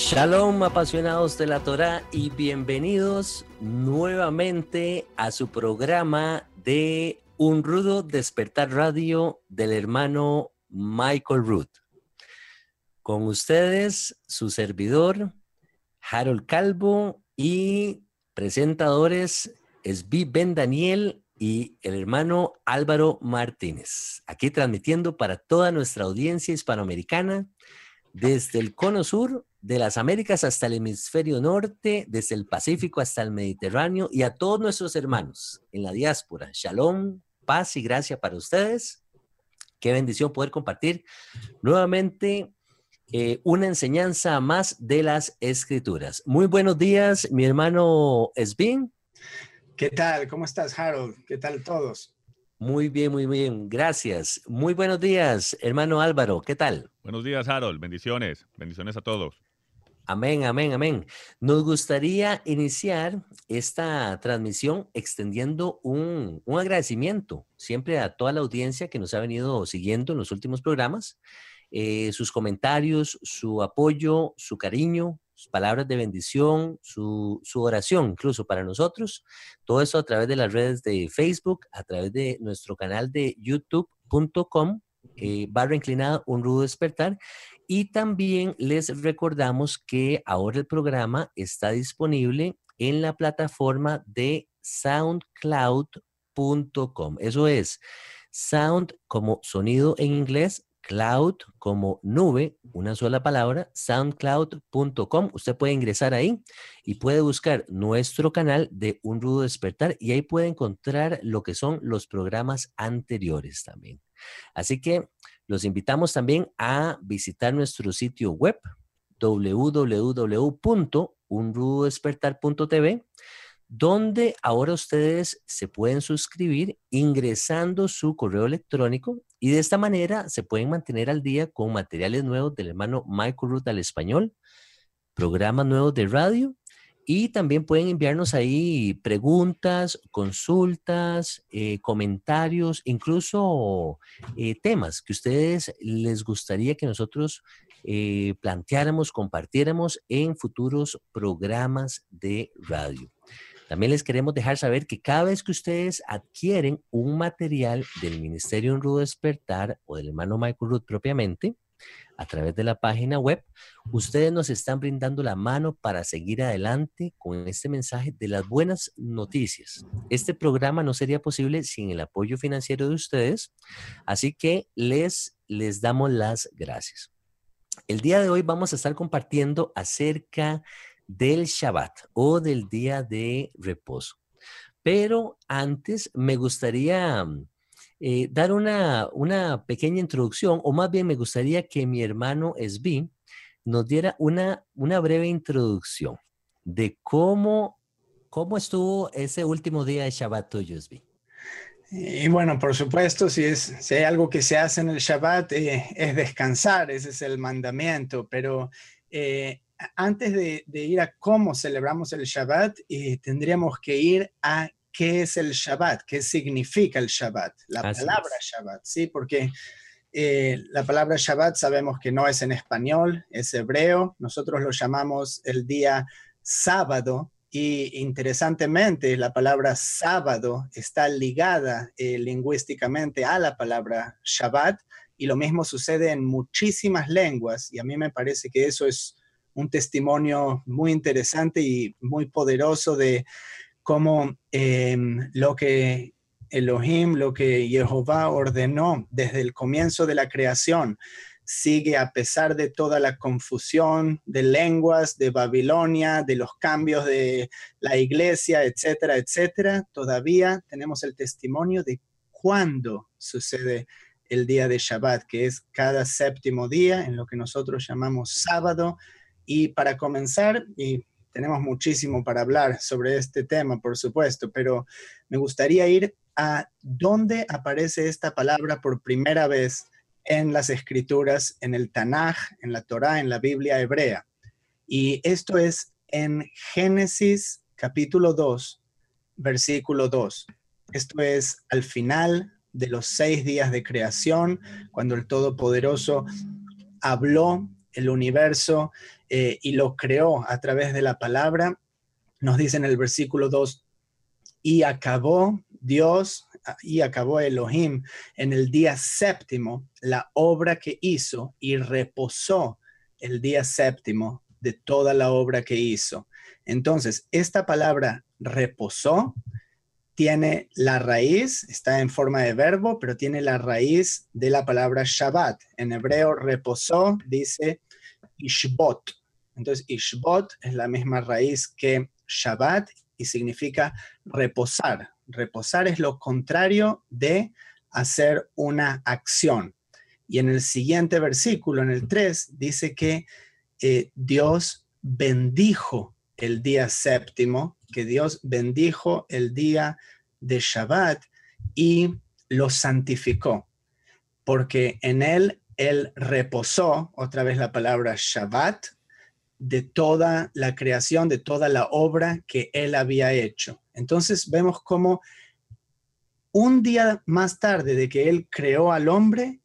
Shalom apasionados de la Torah y bienvenidos nuevamente a su programa de Un Rudo Despertar Radio del hermano Michael Root. Con ustedes, su servidor, Harold Calvo y presentadores Svi Ben Daniel y el hermano Álvaro Martínez. Aquí transmitiendo para toda nuestra audiencia hispanoamericana desde el cono sur de las Américas hasta el hemisferio norte, desde el Pacífico hasta el Mediterráneo y a todos nuestros hermanos en la diáspora. Shalom, paz y gracia para ustedes. Qué bendición poder compartir nuevamente eh, una enseñanza más de las escrituras. Muy buenos días, mi hermano Esbin. ¿Qué tal? ¿Cómo estás, Harold? ¿Qué tal todos? Muy bien, muy bien. Gracias. Muy buenos días, hermano Álvaro. ¿Qué tal? Buenos días, Harold. Bendiciones. Bendiciones a todos. Amén, amén, amén. Nos gustaría iniciar esta transmisión extendiendo un, agradecimiento siempre a toda la audiencia que nos ha venido siguiendo en los últimos programas. Eh, sus comentarios, su apoyo, su cariño, sus palabras de bendición, su, su, oración incluso para nosotros. Todo eso a través de las redes de Facebook, a través de nuestro canal de youtube.com eh, barra inclinada, un rudo despertar. Y también les recordamos que ahora el programa está disponible en la plataforma de soundcloud.com. Eso es sound como sonido en inglés, cloud como nube, una sola palabra, soundcloud.com. Usted puede ingresar ahí y puede buscar nuestro canal de Un Rudo Despertar y ahí puede encontrar lo que son los programas anteriores también. Así que los invitamos también a visitar nuestro sitio web www.unrudodespertar.tv donde ahora ustedes se pueden suscribir ingresando su correo electrónico y de esta manera se pueden mantener al día con materiales nuevos del hermano Michael Ruth al español, programas nuevos de radio y también pueden enviarnos ahí preguntas, consultas, eh, comentarios, incluso eh, temas que ustedes les gustaría que nosotros eh, planteáramos, compartiéramos en futuros programas de radio. También les queremos dejar saber que cada vez que ustedes adquieren un material del Ministerio en Rudo Despertar o del hermano Michael Ruth propiamente, a través de la página web, ustedes nos están brindando la mano para seguir adelante con este mensaje de las buenas noticias. Este programa no sería posible sin el apoyo financiero de ustedes, así que les, les damos las gracias. El día de hoy vamos a estar compartiendo acerca del Shabbat o del día de reposo. Pero antes me gustaría eh, dar una, una, pequeña introducción, o más bien me gustaría que mi hermano Svi nos diera una, una breve introducción de cómo, cómo estuvo ese último día de Shabbat tuyo, Svi. Y bueno, por supuesto, si, es, si hay algo que se hace en el Shabbat eh, es descansar, ese es el mandamiento, pero eh, antes de, ir a cómo celebramos el Shabbat, tendríamos que ir a qué es el Shabbat, qué significa el Shabbat, la palabra Shabbat, ¿sí? Porque eh, la palabra Shabbat sabemos que no es en español, es hebreo, nosotros lo llamamos el día sábado y interesantemente la palabra sábado está ligada eh, lingüísticamente a la palabra Shabbat y lo mismo sucede en muchísimas lenguas y a mí me parece que eso es un testimonio muy interesante y muy poderoso de como em, lo que Elohim, lo que Jehová ordenó desde el comienzo de la creación, sigue a pesar de toda la confusión de lenguas de Babilonia, de los cambios de la iglesia, etcétera, etcétera, todavía tenemos el testimonio de cuándo sucede el día de Shabbat, que es cada séptimo día, en lo que nosotros llamamos sábado. Y para comenzar, y tenemos muchísimo para hablar sobre este tema, por supuesto, pero me gustaría ir a dónde aparece esta palabra por primera vez en las escrituras, en el Tanaj, en la Torá, en la Biblia hebrea. Y esto es en Génesis capítulo 2, versículo 2. Esto es al final de los seis días de creación, cuando el Todopoderoso habló el universo eh, y lo creó a través de la palabra. Nos dice en el versículo 2, y acabó Dios y acabó Elohim en el día séptimo la obra que hizo y reposó el día séptimo de toda la obra que hizo. Entonces, esta palabra reposó tiene la raíz, está en forma de verbo, pero tiene la raíz de la palabra Shabbat. En hebreo, reposó, dice Ishbot. Entonces, Ishbot es la misma raíz que Shabbat y significa reposar. Reposar es lo contrario de hacer una acción. Y en el siguiente versículo, en el 3, dice que eh, Dios bendijo el día séptimo, que Dios bendijo el día de Shabbat y lo santificó, porque en él él reposó, otra vez la palabra Shabbat, de toda la creación, de toda la obra que él había hecho. Entonces vemos como un día más tarde de que él creó al hombre,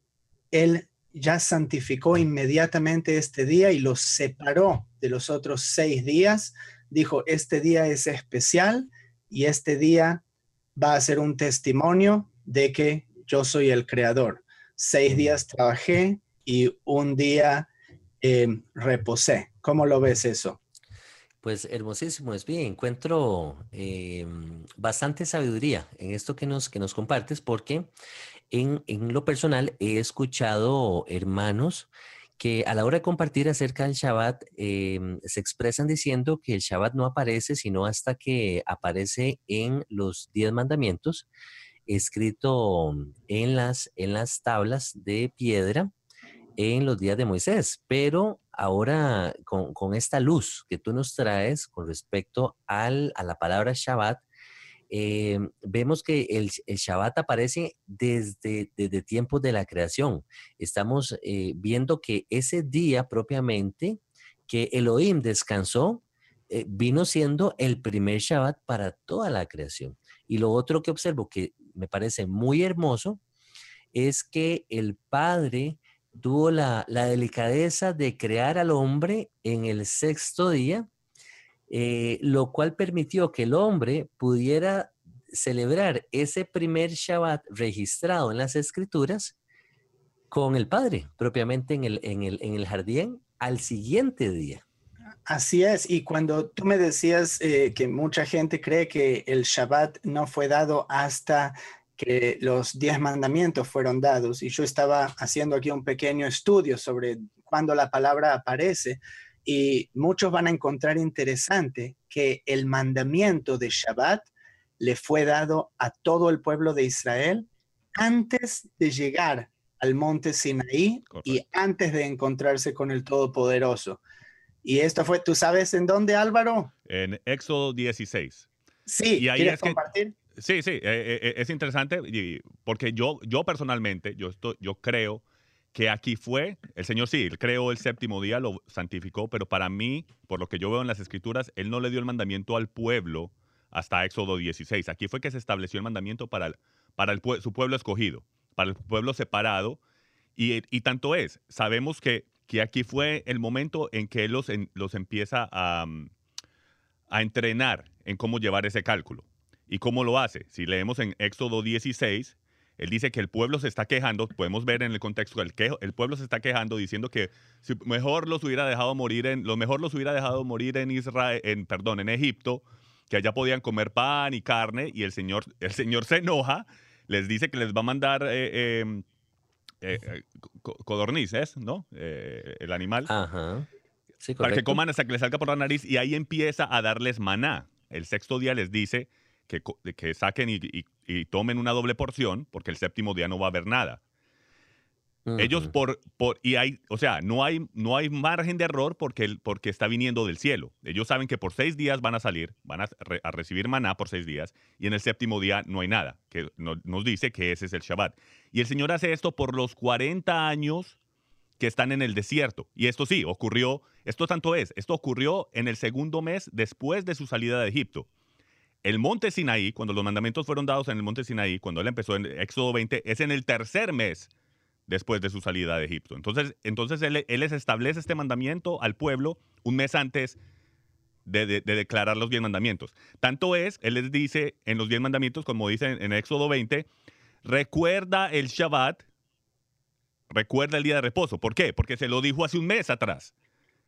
él ya santificó inmediatamente este día y lo separó de los otros seis días. Dijo, este día es especial y este día va a ser un testimonio de que yo soy el creador. Seis días trabajé y un día em, reposé. ¿Cómo lo ves eso? Pues hermosísimo, es bien, encuentro em, bastante sabiduría en esto que nos, que nos compartes porque en, lo personal he escuchado hermanos que a la hora de compartir acerca del Shabbat em, se expresan diciendo que el Shabbat no aparece sino hasta que aparece en los diez mandamientos, escrito en las, en las tablas de piedra en los días de Moisés. Pero ahora con, esta luz que tú nos traes con respecto al, a la palabra Shabbat, eh, vemos que el, Shabbat aparece desde, desde tiempos de la creación. Estamos eh, viendo que ese día propiamente que Elohim descansó, eh, vino siendo el primer Shabbat para toda la creación. Y lo otro que observo que me parece muy hermoso es que el Padre tuvo la, delicadeza de crear al hombre en el sexto día, eh, lo cual permitió que el hombre pudiera celebrar ese primer Shabbat registrado en las escrituras con el Padre, propiamente en el, en el, en el jardín, al siguiente día. Así es, y cuando tú me decías eh, que mucha gente cree que el Shabbat no fue dado hasta que los diez mandamientos fueron dados y yo estaba haciendo aquí un pequeño estudio sobre cuándo la palabra aparece y muchos van a encontrar interesante que el mandamiento de Shabbat le fue dado a todo el pueblo de Israel antes de llegar al monte Sinaí y antes de encontrarse con el Todopoderoso. Y esto fue, ¿tú sabes en dónde, Álvaro? En Éxodo 16. Sí, y ahí ¿quieres compartir? Sí, sí, eh, eh, es interesante porque yo, yo personalmente, yo, yo creo que aquí fue, el Señor sí, él creó el séptimo día, lo santificó, pero para mí, por lo que yo veo en las escrituras, él no le dio el mandamiento al pueblo hasta Éxodo 16. Aquí fue que se estableció el mandamiento para, para el, su pueblo escogido, para el pueblo separado. Y, y tanto es, sabemos que, que, aquí fue el momento en que él los, los empieza a, a entrenar en cómo llevar ese cálculo. ¿Y cómo lo hace? Si leemos en Éxodo 16, él dice que el pueblo se está quejando, podemos ver en el contexto, el, que, el pueblo se está quejando diciendo que si mejor los hubiera dejado morir en, lo mejor los hubiera dejado morir en Israel, en, perdón, en Egipto, que allá podían comer pan y carne, y el Señor, el Señor se enoja, les dice que les va a mandar eh, em, eh, eh, codornices, ¿no? el animal. Ajá. para que coman hasta que les salga por la nariz, y ahí empieza a darles maná. El sexto día les dice que, que saquen y, tomen una doble porción, porque el séptimo día no va a haber nada. Ellos por, por, y hay, o sea, no hay, no hay margen de error porque, porque está viniendo del cielo. Ellos saben que por seis días van a salir, van a, recibir maná por seis días, y en el séptimo día no hay nada, que nos dice que ese es el Shabbat. Y el Señor hace esto por los 40 años que están en el desierto. Y esto sí, ocurrió, esto tanto es, esto ocurrió en el segundo mes después de su salida de Egipto. El monte Sinaí, cuando los mandamientos fueron dados en el monte Sinaí, cuando él empezó en Éxodo 20, es en el tercer mes después de su salida de Egipto. Entonces, entonces él, les establece este mandamiento al pueblo un mes antes de, declarar los diez mandamientos. Tanto es, él les dice en los diez mandamientos, como dice en, en Éxodo 20, recuerda el Shabbat, recuerda el día de reposo. ¿Por qué? Porque se lo dijo hace un mes atrás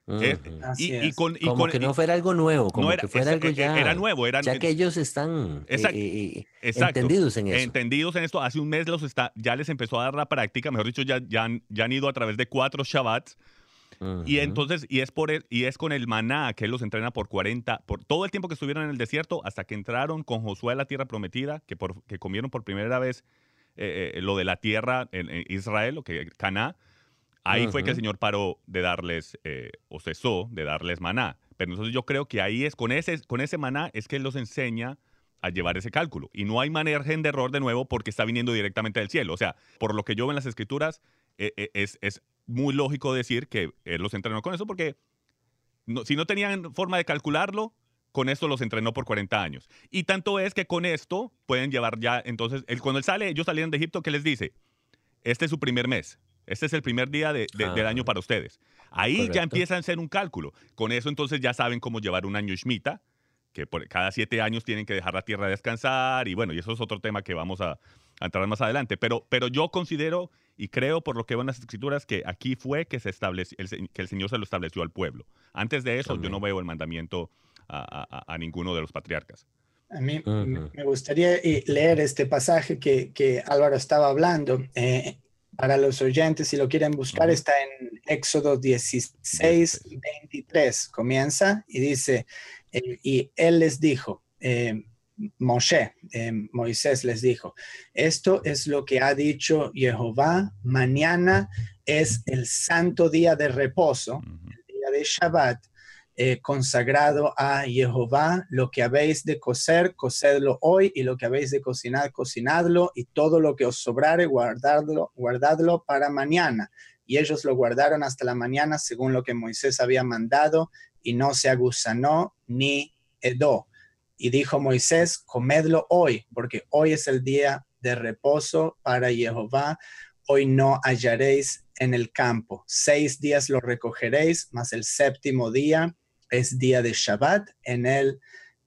y, como que no fuera algo nuevo, como que fuera algo ya. Era nuevo, era, ya que ellos están eh, eh, eh, entendidos en eso. Entendidos en esto. Hace un mes los está, ya les empezó a dar la práctica, mejor dicho, ya, ya, han, ya han ido a través de cuatro Shabbats. Y entonces, y es, por y es con el maná que él los entrena por 40, por todo el tiempo que estuvieron en el desierto, hasta que entraron con Josué a la tierra prometida, que, por, que comieron por primera vez lo de la tierra en, Israel, o que Caná Ahí fue que el Señor paró de darles, eh, o cesó de darles maná. Pero entonces yo creo que ahí es, con ese, con ese maná es que Él los enseña a llevar ese cálculo. Y no hay margen de error de nuevo porque está viniendo directamente del cielo. O sea, por lo que yo veo en las escrituras, eh, eh, es, es, muy lógico decir que Él los entrenó con eso porque si no tenían forma de calcularlo, con esto los entrenó por 40 años. Y tanto es que con esto pueden llevar ya, entonces, él, cuando Él sale, ellos salieron de Egipto, ¿qué les dice? Este es su primer mes este es el primer día del año ah. para ustedes. Ahí ya empiezan a hacer un cálculo. Con eso entonces ya saben cómo llevar un año Shemitah, que por cada siete años tienen que dejar la tierra descansar. Y bueno, y eso es otro tema que vamos a, entrar más adelante. Pero, pero yo considero y creo por lo que van las escrituras que aquí fue que, se estableció, el, que el Señor se lo estableció al pueblo. Antes de eso yo no veo el mandamiento a, ninguno de los patriarcas. A mí me gustaría eh, leer este pasaje que, que Álvaro estaba hablando. Eh, para los oyentes, si lo quieren buscar, está en Éxodo 16, 23. Comienza y dice, eh, y él les dijo, eh, Moshe, eh, Moisés les dijo, esto es lo que ha dicho Jehová, mañana es el santo día de reposo, el día de Shabbat, eh, consagrado a Jehová, lo que habéis de cocer, cocedlo hoy, y lo que habéis de cocinar, cocinadlo, y todo lo que os sobrare, guardadlo, guardadlo para mañana. Y ellos lo guardaron hasta la mañana, según lo que Moisés había mandado, y no se agusanó ni hedó. Y dijo Moisés, comedlo hoy, porque hoy es el día de reposo para Jehová, hoy no hallaréis en el campo. Seis días lo recogeréis, mas el séptimo día es día de Shabbat, en él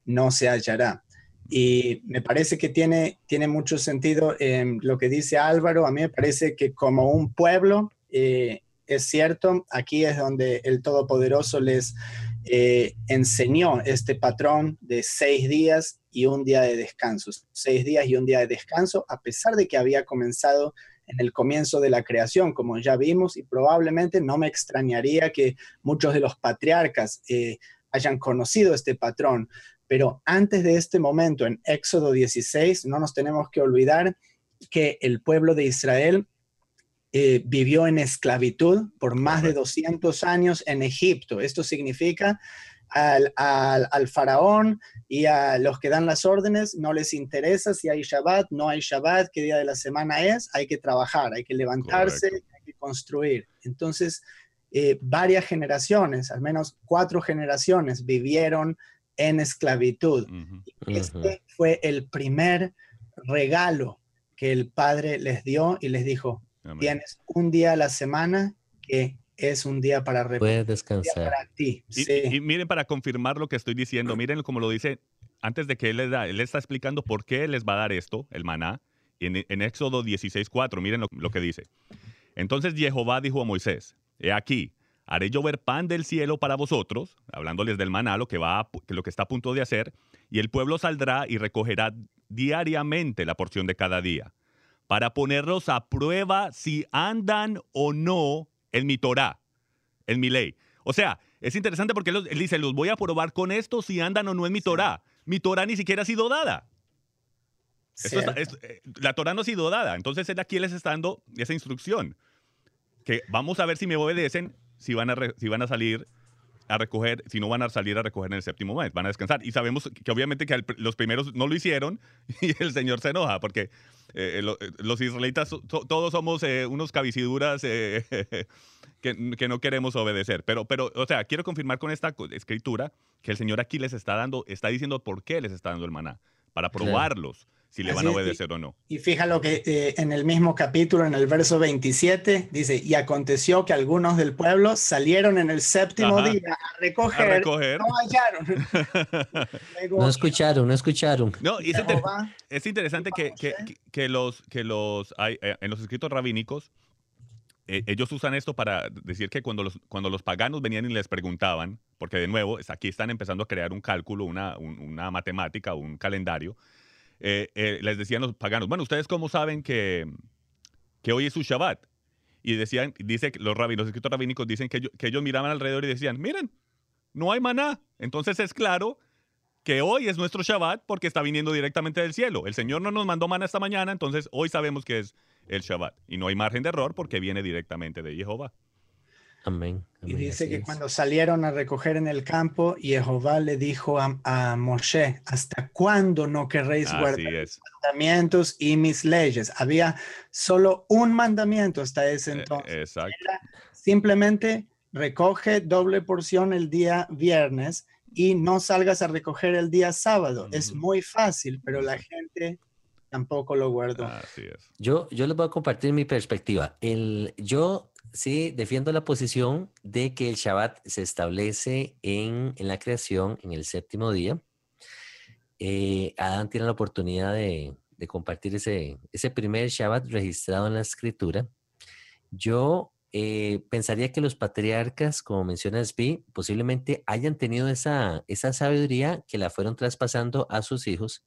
no se hallará. Y me parece que tiene, tiene mucho sentido lo que dice Álvaro. A mí me parece que como un pueblo, eh, es cierto, aquí es donde el Todopoderoso les eh, enseñó este patrón de seis días y un día de descanso. Seis días y un día de descanso, a pesar de que había comenzado en el comienzo de la creación, como ya vimos, y probablemente no me extrañaría que muchos de los patriarcas eh, hayan conocido este patrón. Pero antes de este momento, en Éxodo 16, no nos tenemos que olvidar que el pueblo de Israel eh, vivió en esclavitud por más de 200 años en Egipto. Esto significa al, faraón y a los que dan las órdenes no les interesa si hay Shabbat, no hay Shabbat, qué día de la semana es, hay que trabajar, hay que levantarse, hay que construir. Entonces, eh, varias generaciones, al menos cuatro generaciones, vivieron en esclavitud. Este fue el primer regalo que el Padre les dio y les dijo, tienes un día a la semana que es un día para Puedes descansar. ti. Y, miren para confirmar lo que estoy diciendo, miren como lo dice antes de que él les da, él está explicando por qué les va a dar esto, el maná, en, en Éxodo 16:4, miren lo, que dice. Entonces Jehová dijo a Moisés, he aquí, haré llover pan del cielo para vosotros, hablándoles del maná, lo que, va lo que está a punto de hacer, y el pueblo saldrá y recogerá diariamente la porción de cada día, para ponerlos a prueba si andan o no en mi Torah, en mi ley. O sea, es interesante porque él, dice, los voy a probar con esto si andan o no en mi Torah. Mi Torah ni siquiera ha sido dada. Eh, la Torah no ha sido dada. Entonces él aquí les está dando esa instrucción. que vamos a ver si me obedecen, si van a, si van a salir a recoger, si no van a salir a recoger en el séptimo mes, van a descansar. Y sabemos que obviamente que los primeros no lo hicieron y el Señor se enoja porque eh, eh, los israelitas todos somos eh, unos cabiciduras que, que, no queremos obedecer. Pero, pero, o sea, quiero confirmar con esta escritura que el Señor aquí les está dando, está diciendo por qué les está dando el maná, para probarlos si le van a obedecer o no. Y fíjalo que eh, en el mismo capítulo, en el verso 27, dice, y aconteció que algunos del pueblo salieron en el séptimo día a recoger, no hallaron. no escucharon, no escucharon. No, es, es interesante que, que, que, los, que los, hay, eh, en los escritos rabínicos, eh, ellos usan esto para decir que cuando los, cuando los paganos venían y les preguntaban, porque de nuevo, aquí están empezando a crear un cálculo, una, una matemática, un calendario, eh, eh, les decían los paganos, bueno, ¿ustedes cómo saben que, que hoy es su Shabbat? Y decían, dice los rabinos, los escritos rabínicos dicen que, que ellos miraban alrededor y decían, miren, no hay maná. Entonces es claro que hoy es nuestro Shabbat porque está viniendo directamente del cielo. El Señor no nos mandó maná esta mañana, entonces hoy sabemos que es el Shabbat. Y no hay margen de error porque viene directamente de Jehová. Amén. y dice que cuando salieron a recoger en el campo, Jehová le dijo a, a Moshe, ¿hasta cuándo no querréis guardar mis mandamientos y mis leyes? Había solo un mandamiento hasta ese e, entonces. simplemente recoge doble porción el día viernes y no salgas a recoger el día sábado. Es muy fácil, pero la gente tampoco lo guardó. Yo, yo les voy a compartir mi perspectiva. El, yo sí defiendo la posición de que el Shabbat se establece en, la creación, en el séptimo día. Eh, Adán tiene la oportunidad de, compartir ese, ese primer Shabbat registrado en la escritura. Yo eh, pensaría que los patriarcas, como menciona Sbi, posiblemente hayan tenido esa, esa sabiduría que la fueron traspasando a sus hijos,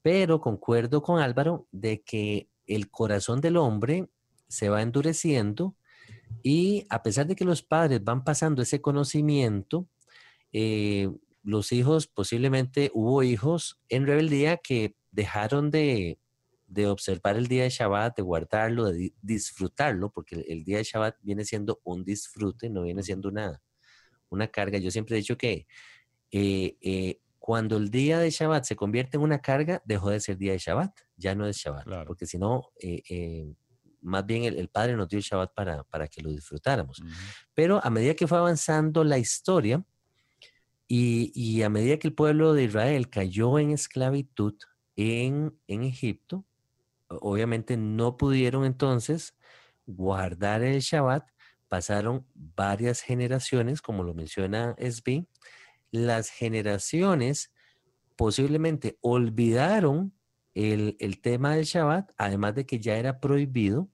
pero concuerdo con Álvaro de que el corazón del hombre se va endureciendo y a pesar de que los padres van pasando ese conocimiento, eh, los hijos, posiblemente hubo hijos en rebeldía que dejaron de, observar el día de Shabbat, de guardarlo, de disfrutarlo, porque el, día de Shabbat viene siendo un disfrute, no viene siendo una, una carga. Yo siempre he dicho que eh, eh, cuando el día de Shabbat se convierte en una carga, dejó de ser día de Shabbat, ya no es Shabbat, porque si no, más bien el, Padre nos dio el Shabbat para, para que lo disfrutáramos. Pero a medida que fue avanzando la historia y, a medida que el pueblo de Israel cayó en esclavitud en, en Egipto, obviamente no pudieron entonces guardar el Shabbat. Pasaron varias generaciones, como lo menciona Esbi. Las generaciones posiblemente olvidaron el, el, tema del Shabbat, además de que ya era prohibido,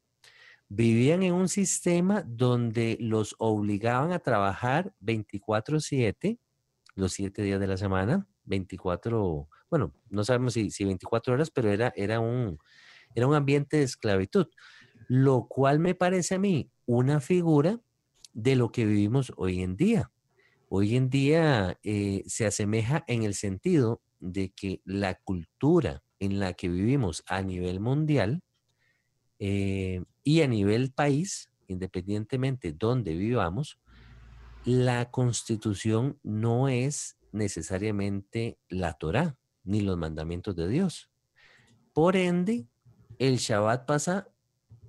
vivían en un sistema donde los obligaban a trabajar 24/7, los siete días de la semana, 24, bueno, no sabemos si, si 24 horas, pero era, era, un, era un ambiente de esclavitud, lo cual me parece a mí una figura de lo que vivimos hoy en día. Hoy en día eh, se asemeja en el sentido de que la cultura en la que vivimos a nivel mundial eh, y a nivel país, independientemente donde vivamos, la constitución no es necesariamente la Torah ni los mandamientos de Dios. Por ende, el Shabbat pasa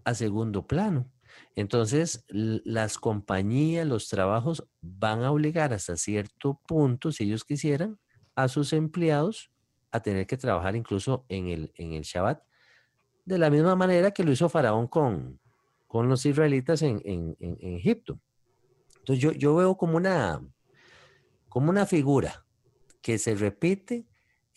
a segundo plano. Entonces, las compañías, los trabajos van a obligar hasta cierto punto, si ellos quisieran, a sus empleados a tener que trabajar incluso en el, en el Shabbat de la misma manera que lo hizo Faraón con, con los israelitas en, Egipto. Entonces yo, yo, veo como una, como una figura que se repite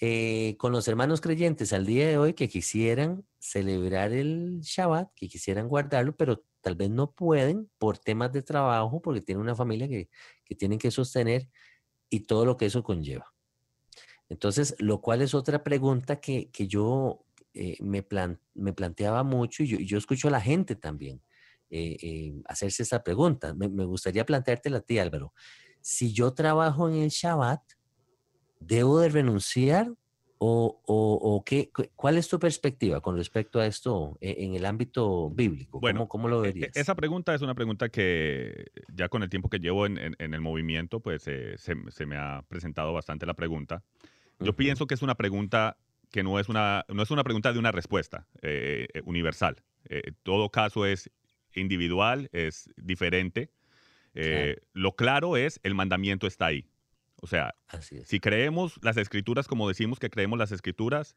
eh, con los hermanos creyentes al día de hoy que quisieran celebrar el Shabbat, que quisieran guardarlo, pero tal vez no pueden por temas de trabajo, porque tienen una familia que, que tienen que sostener y todo lo que eso conlleva. Entonces, lo cual es otra pregunta que, que yo eh, me, me, planteaba mucho y yo, escucho a la gente también eh, eh, hacerse esta pregunta. Me, gustaría plantearte a ti, Álvaro. Si yo trabajo en el Shabbat, ¿debo de renunciar ¿O, o, qué, cuál es tu perspectiva con respecto a esto e, en el ámbito bíblico? Bueno, ¿Cómo, lo e, e, verías? Esa pregunta es una pregunta que ya con el tiempo que llevo en, el movimiento, pues eh, se, me ha presentado bastante la pregunta. Yo pienso que es una pregunta que no es una, no es una pregunta de una respuesta eh, eh, universal. todo caso es individual, es diferente. Lo claro es, el mandamiento está ahí. O sea, si creemos las escrituras como decimos que creemos las escrituras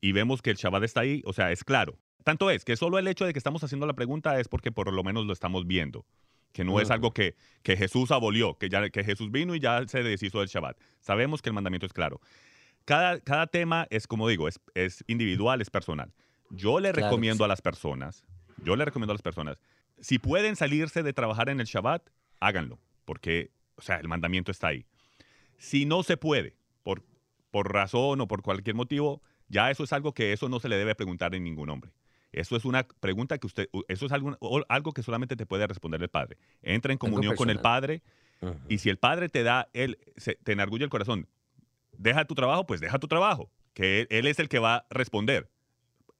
y vemos que el Shabbat está ahí, o sea, es claro. Tanto es que solo el hecho de que estamos haciendo la pregunta es porque por lo menos lo estamos viendo, que no es algo que, que, Jesús abolió, que, ya, que Jesús vino y ya se deshizo del Shabbat. Sabemos que el mandamiento es claro. Cada, cada tema es, como digo, es, es individual, es personal. Yo le recomiendo a las personas, yo le recomiendo a las personas, si pueden salirse de trabajar en el Shabbat, háganlo, porque, o sea, el mandamiento está ahí. Si no se puede, por, por razón o por cualquier motivo, ya eso es algo que eso no se le debe preguntar a ningún hombre. Eso es una pregunta que usted, eso es algo, algo que solamente te puede responder el padre. Entra en comunión con el padre y si el padre te da, él te enargulle el corazón, deja tu trabajo, pues deja tu trabajo, que él, es el que va a responder.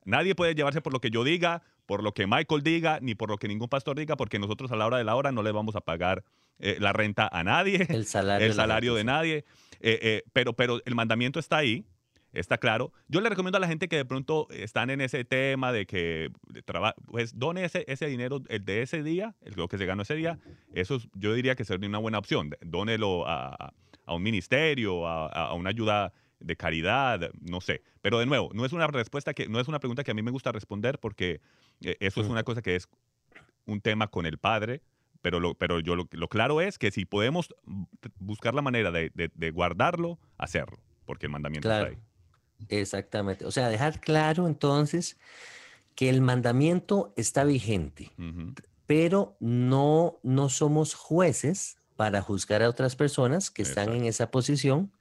Nadie puede llevarse por lo que yo diga, por lo que Michael diga, ni por lo que ningún pastor diga, porque nosotros a la hora de la hora no le vamos a pagar eh, la renta a nadie, el salario, el salario de nadie. Eh, eh, pero, pero el mandamiento está ahí, está claro. Yo le recomiendo a la gente que de pronto están en ese tema de que pues done ese, ese dinero el de ese día, el, lo que se ganó ese día, eso yo diría que sería una buena opción. Dónelo a, a un ministerio, a, a, una ayuda de caridad, no sé. Pero de nuevo, no es una respuesta que, no es una pregunta que a mí me gusta responder porque eso es una cosa que es un tema con el padre pero, lo, pero yo lo, claro es que si podemos buscar la manera de, guardarlo, hacerlo, porque el mandamiento está ahí. Exactamente. O sea, dejar claro entonces que el mandamiento está vigente, pero no, no somos jueces para juzgar a otras personas que están en esa posición,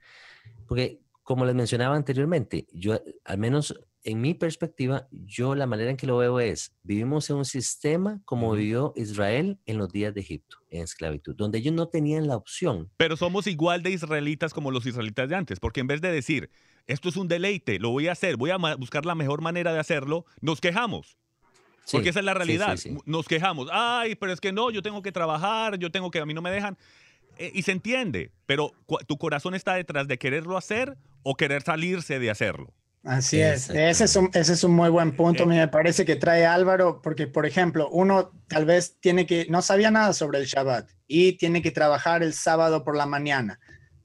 porque como les mencionaba anteriormente, yo al menos en mi perspectiva, yo la manera en que lo veo es, vivimos en un sistema como vivió Israel en los días de Egipto, en esclavitud, donde ellos no tenían la opción. Pero somos igual de israelitas como los israelitas de antes, porque en vez de decir, esto es un deleite, lo voy a hacer, voy a buscar la mejor manera de hacerlo, nos quejamos. Porque esa es la realidad. nos quejamos. Ay, pero es que no, yo tengo que trabajar, yo tengo que, a mí no me dejan. Eh, y se entiende, pero tu corazón está detrás de quererlo hacer o querer salirse de hacerlo. Así es, ese es, un, ese es un muy buen punto, eh. me parece que trae Álvaro, porque por ejemplo, uno tal vez tiene que, no sabía nada sobre el Shabbat y tiene que trabajar el sábado por la mañana.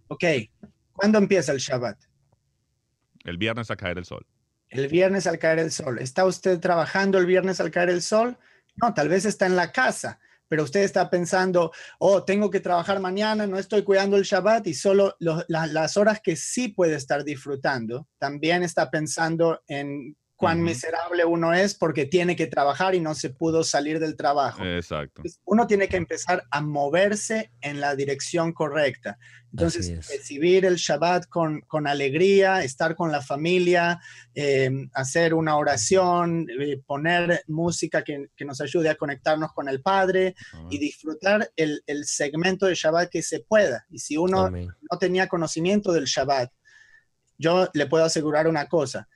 Ok, ¿cuándo empieza el Shabbat? El viernes al caer el sol. El viernes al caer el sol. ¿Está usted trabajando el viernes al caer el sol? No, tal vez está en la casa pero usted está pensando, oh, tengo que trabajar mañana, no estoy cuidando el Shabbat y solo las horas que sí puede estar disfrutando, también está pensando en cuán miserable uno es porque tiene que trabajar y no se pudo salir del trabajo. Exacto. Uno tiene que empezar a moverse en la dirección correcta. Entonces, recibir el Shabbat con, con, alegría, estar con la familia, em, hacer una oración, eh, poner música que, que, nos ayude a conectarnos con el Padre y disfrutar el, el, segmento de Shabbat que se pueda. Y si uno no tenía conocimiento del Shabbat, yo le puedo asegurar una cosa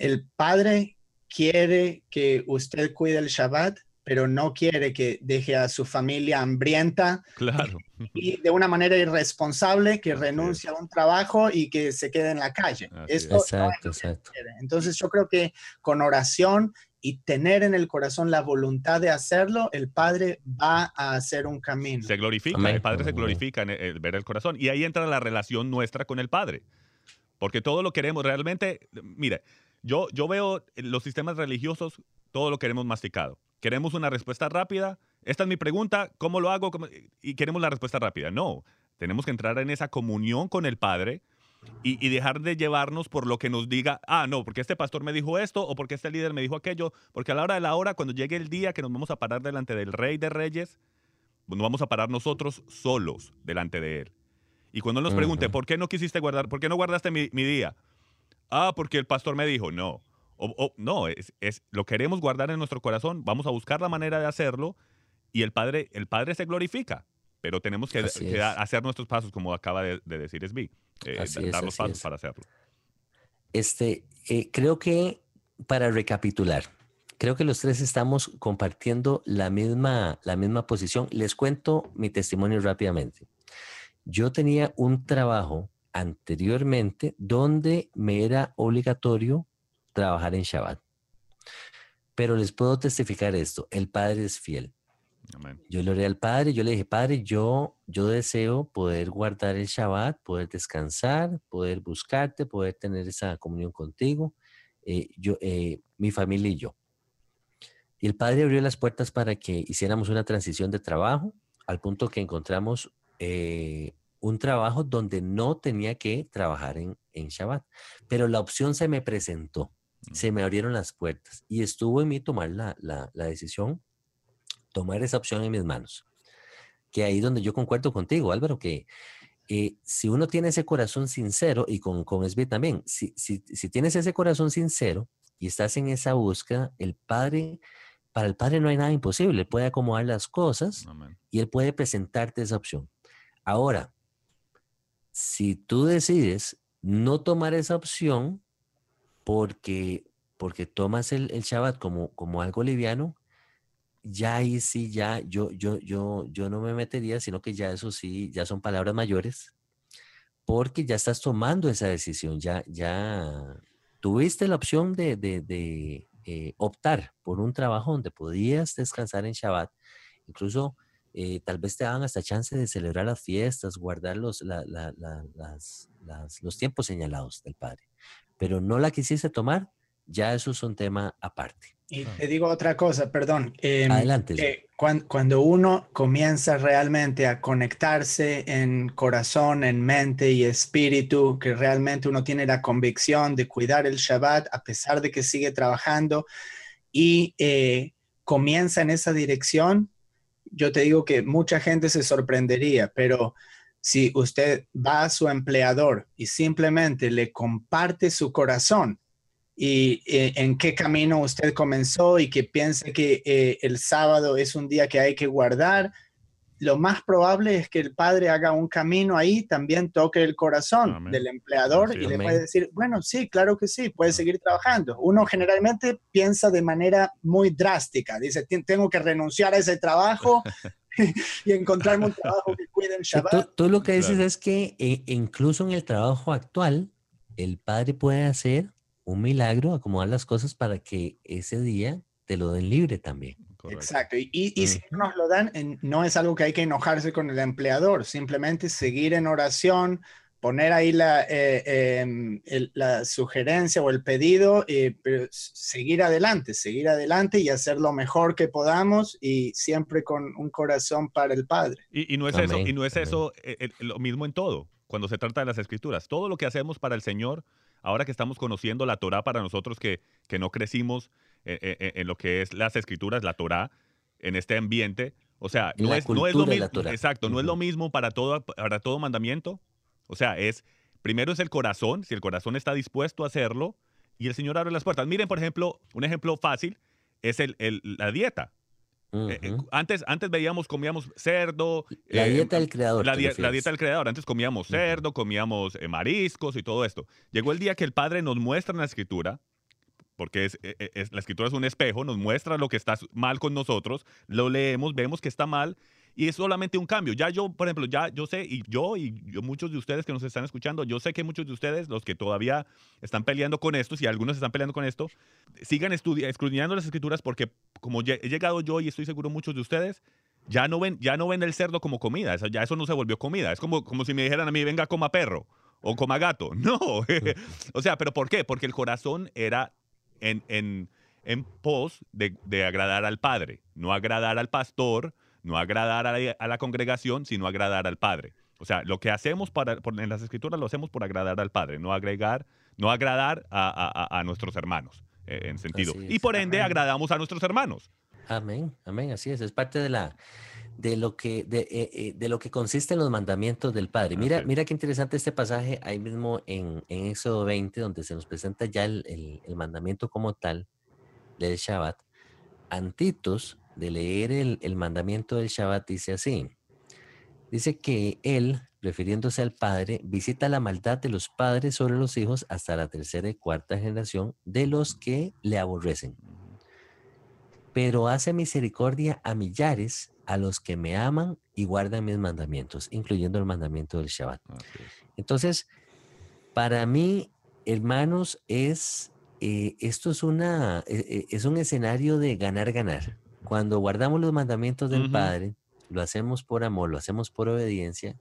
el padre quiere que usted cuide el Shabbat, pero no quiere que deje a su familia hambrienta. Claro. Y, de una manera irresponsable que renuncie a un trabajo y que se quede en la calle. exacto, exacto. Entonces yo creo que con oración y tener en el corazón la voluntad de hacerlo, el Padre va a hacer un camino. Se glorifica, el Padre se glorifica en el, ver el corazón. Y ahí entra la relación nuestra con el Padre. Porque todo lo queremos realmente, mire, yo, yo veo los sistemas religiosos, todo lo queremos masticado. Queremos una respuesta rápida. Esta es mi pregunta, ¿cómo lo hago? Y queremos la respuesta rápida. No, tenemos que entrar en esa comunión con el Padre y, dejar de llevarnos por lo que nos diga, ah, no, porque este pastor me dijo esto o porque este líder me dijo aquello, porque a la hora de la hora, cuando llegue el día que nos vamos a parar delante del Rey de Reyes, nos vamos a parar nosotros solos delante de Él. Y cuando Él nos pregunte, ¿por qué no quisiste guardar, por qué no guardaste mi, mi día? Ah, porque el pastor me dijo, no. O, no, es, es, lo queremos guardar en nuestro corazón, vamos a buscar la manera de hacerlo y el Padre, el padre se glorifica, pero tenemos que, hacer nuestros pasos, como acaba de, decir Esbi, eh, dar los pasos para hacerlo. este, eh, creo que para recapitular, creo que los tres estamos compartiendo la misma, la misma posición. Les cuento mi testimonio rápidamente. Yo tenía un trabajo anteriormente donde me era obligatorio trabajar en Shabbat. Pero les puedo testificar esto, el Padre es fiel. Yo le oré al Padre, yo le dije, Padre, yo, yo deseo poder guardar el Shabbat, poder descansar, poder buscarte, poder tener esa comunión contigo, eh, yo, eh, mi familia y yo. Y el Padre abrió las puertas para que hiciéramos una transición de trabajo, al punto que encontramos eh, un trabajo donde no tenía que trabajar en, en Shabbat. Pero la opción se me presentó, mm. se me abrieron las puertas y estuvo en mí tomar la, la, la decisión tomar esa opción en mis manos. Que ahí donde yo concuerdo contigo, Álvaro, que eh, si uno tiene ese corazón sincero, y con, con SB también, si, si, si, tienes ese corazón sincero y estás en esa búsqueda, el Padre, para el Padre no hay nada imposible, él puede acomodar las cosas y él puede presentarte esa opción. Ahora, si tú decides no tomar esa opción porque, porque tomas el, el Shabbat como, como algo liviano, ya ahí sí, ya yo, yo, yo, yo no me metería, sino que ya eso sí, ya son palabras mayores, porque ya estás tomando esa decisión, ya, ya tuviste la opción de, de, de eh, optar por un trabajo donde podías descansar en Shabbat, incluso eh, tal vez te daban hasta chance de celebrar las fiestas, guardar los, la, la, las, las, los tiempos señalados del Padre, pero no la quisiste tomar, ya eso es un tema aparte. Y te digo otra cosa, perdón. Em, Adelante. cuando, cuando, uno comienza realmente a conectarse en corazón, en mente y espíritu, que realmente uno tiene la convicción de cuidar el Shabbat a pesar de que sigue trabajando y eh, comienza en esa dirección, yo te digo que mucha gente se sorprendería, pero si usted va a su empleador y simplemente le comparte su corazón, y eh, en qué camino usted comenzó y que piense que eh, el sábado es un día que hay que guardar, lo más probable es que el padre haga un camino ahí, también toque el corazón del empleador y le puede decir, bueno, sí, claro que sí, puede seguir trabajando. Uno generalmente piensa de manera muy drástica, dice, tengo que renunciar a ese trabajo y encontrarme un trabajo que cuide el Shabbat. Tú, lo que dices es que eh, incluso en el trabajo actual, el padre puede hacer un milagro acomodar las cosas para que ese día te lo den libre también. Exacto. Y, y, si no nos lo dan, no es algo que hay que enojarse con el empleador, simplemente seguir en oración, poner ahí la, eh, em, la sugerencia o el pedido, eh, pero seguir adelante, seguir adelante y hacer lo mejor que podamos y siempre con un corazón para el Padre. Y, no es eso, y no es eso eh, lo mismo en todo, cuando se trata de las escrituras. Todo lo que hacemos para el Señor ahora que estamos conociendo la Torah para nosotros que, que no crecimos en, lo que es las escrituras, la Torah, en este ambiente, o sea, no es, no es, lo mismo, exacto, no es lo mismo para todo, para todo mandamiento, o sea, es, primero es el corazón, si el corazón está dispuesto a hacerlo, y el Señor abre las puertas. Miren, por ejemplo, un ejemplo fácil es el, el, la dieta. Eh, eh, antes, antes veíamos, comíamos cerdo. La eh, dieta del creador. La, dieta del creador. Antes comíamos cerdo, comíamos mariscos y todo esto. Llegó el día que el Padre nos muestra en la escritura, porque es, la escritura es un espejo, nos muestra lo que está mal con nosotros, lo leemos, vemos que está mal y es solamente un cambio. Ya yo, por ejemplo, ya yo sé, y yo y muchos de ustedes que nos están escuchando, yo sé que muchos de ustedes, los que todavía están peleando con esto, si algunos están peleando con esto, sigan escudriñando las escrituras porque como he llegado yo y estoy seguro muchos de ustedes, ya no ven, ya no ven el cerdo como comida, eso, ya eso no se volvió comida. Es como, como si me dijeran a mí, venga, coma perro o coma gato. No. o sea, ¿pero por qué? Porque el corazón era en, en, en pos de, de agradar al Padre, no agradar al pastor, no agradar a la, congregación, sino agradar al Padre. O sea, lo que hacemos para, en las escrituras lo hacemos por agradar al Padre, no agregar, no agradar a, nuestros hermanos, eh, en sentido. Y por ende agradamos a nuestros hermanos. Amén, amén, así es. Es parte de la de lo que de, eh, eh, de lo que consiste en los mandamientos del Padre. Mira, mira qué interesante este pasaje ahí mismo en, en Éxodo 20, donde se nos presenta ya el, el, el mandamiento como tal del Shabbat. Antitos de leer el, mandamiento del Shabbat dice así, Dice que él, refiriéndose al padre, visita la maldad de los padres sobre los hijos hasta la tercera y cuarta generación de los que le aborrecen. Pero hace misericordia a millares a los que me aman y guardan mis mandamientos, incluyendo el mandamiento del Shabbat. Entonces, para mí, hermanos, es eh, esto es una e, e, es un escenario de ganar ganar. Cuando guardamos los mandamientos del Padre, lo hacemos por amor, lo hacemos por obediencia,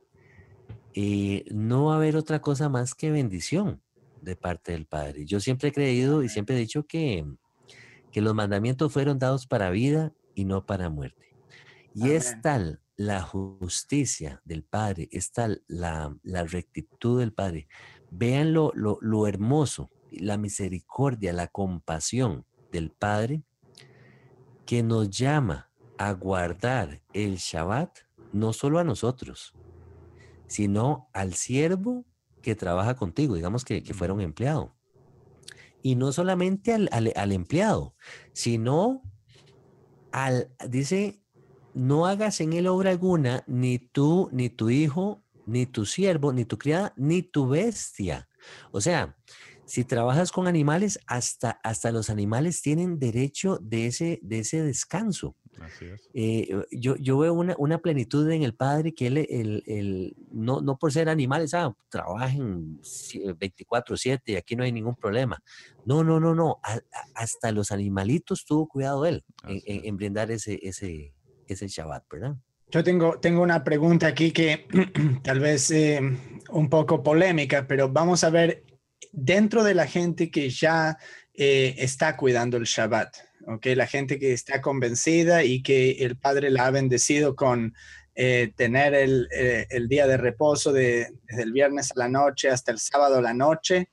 y no va a haber otra cosa más que bendición de parte del Padre. Yo siempre he creído y siempre he dicho que, que los mandamientos fueron dados para vida y no para muerte. Y es tal la justicia del Padre, es tal la, la rectitud del Padre. Vean lo, lo, lo hermoso, la misericordia, la compasión del Padre que nos llama a guardar el Shabbat no solo a nosotros, sino al siervo que trabaja contigo, digamos que, que fuera un empleado. Y no solamente al, al, empleado, sino al, dice, no hagas en él obra alguna, ni tú, ni tu hijo, ni tu siervo, ni tu criada, ni tu bestia. O sea, si trabajas con animales, hasta, hasta los animales tienen derecho de ese, de ese descanso. Así es. Eh, yo, yo, veo una, una, plenitud en el padre que él, el, el, no, no, por ser animales, ah, trabajen 24/7 y aquí no hay ningún problema. No, no, no, no. hasta los animalitos tuvo cuidado él en, en, brindar ese, ese, ese Shabbat, ¿verdad? Yo tengo, tengo una pregunta aquí que tal vez eh, un poco polémica, pero vamos a ver dentro de la gente que ya eh, está cuidando el Shabbat, ¿okay? la gente que está convencida y que el Padre la ha bendecido con eh, tener eh, el, día de reposo de, desde el viernes a la noche hasta el sábado a la noche,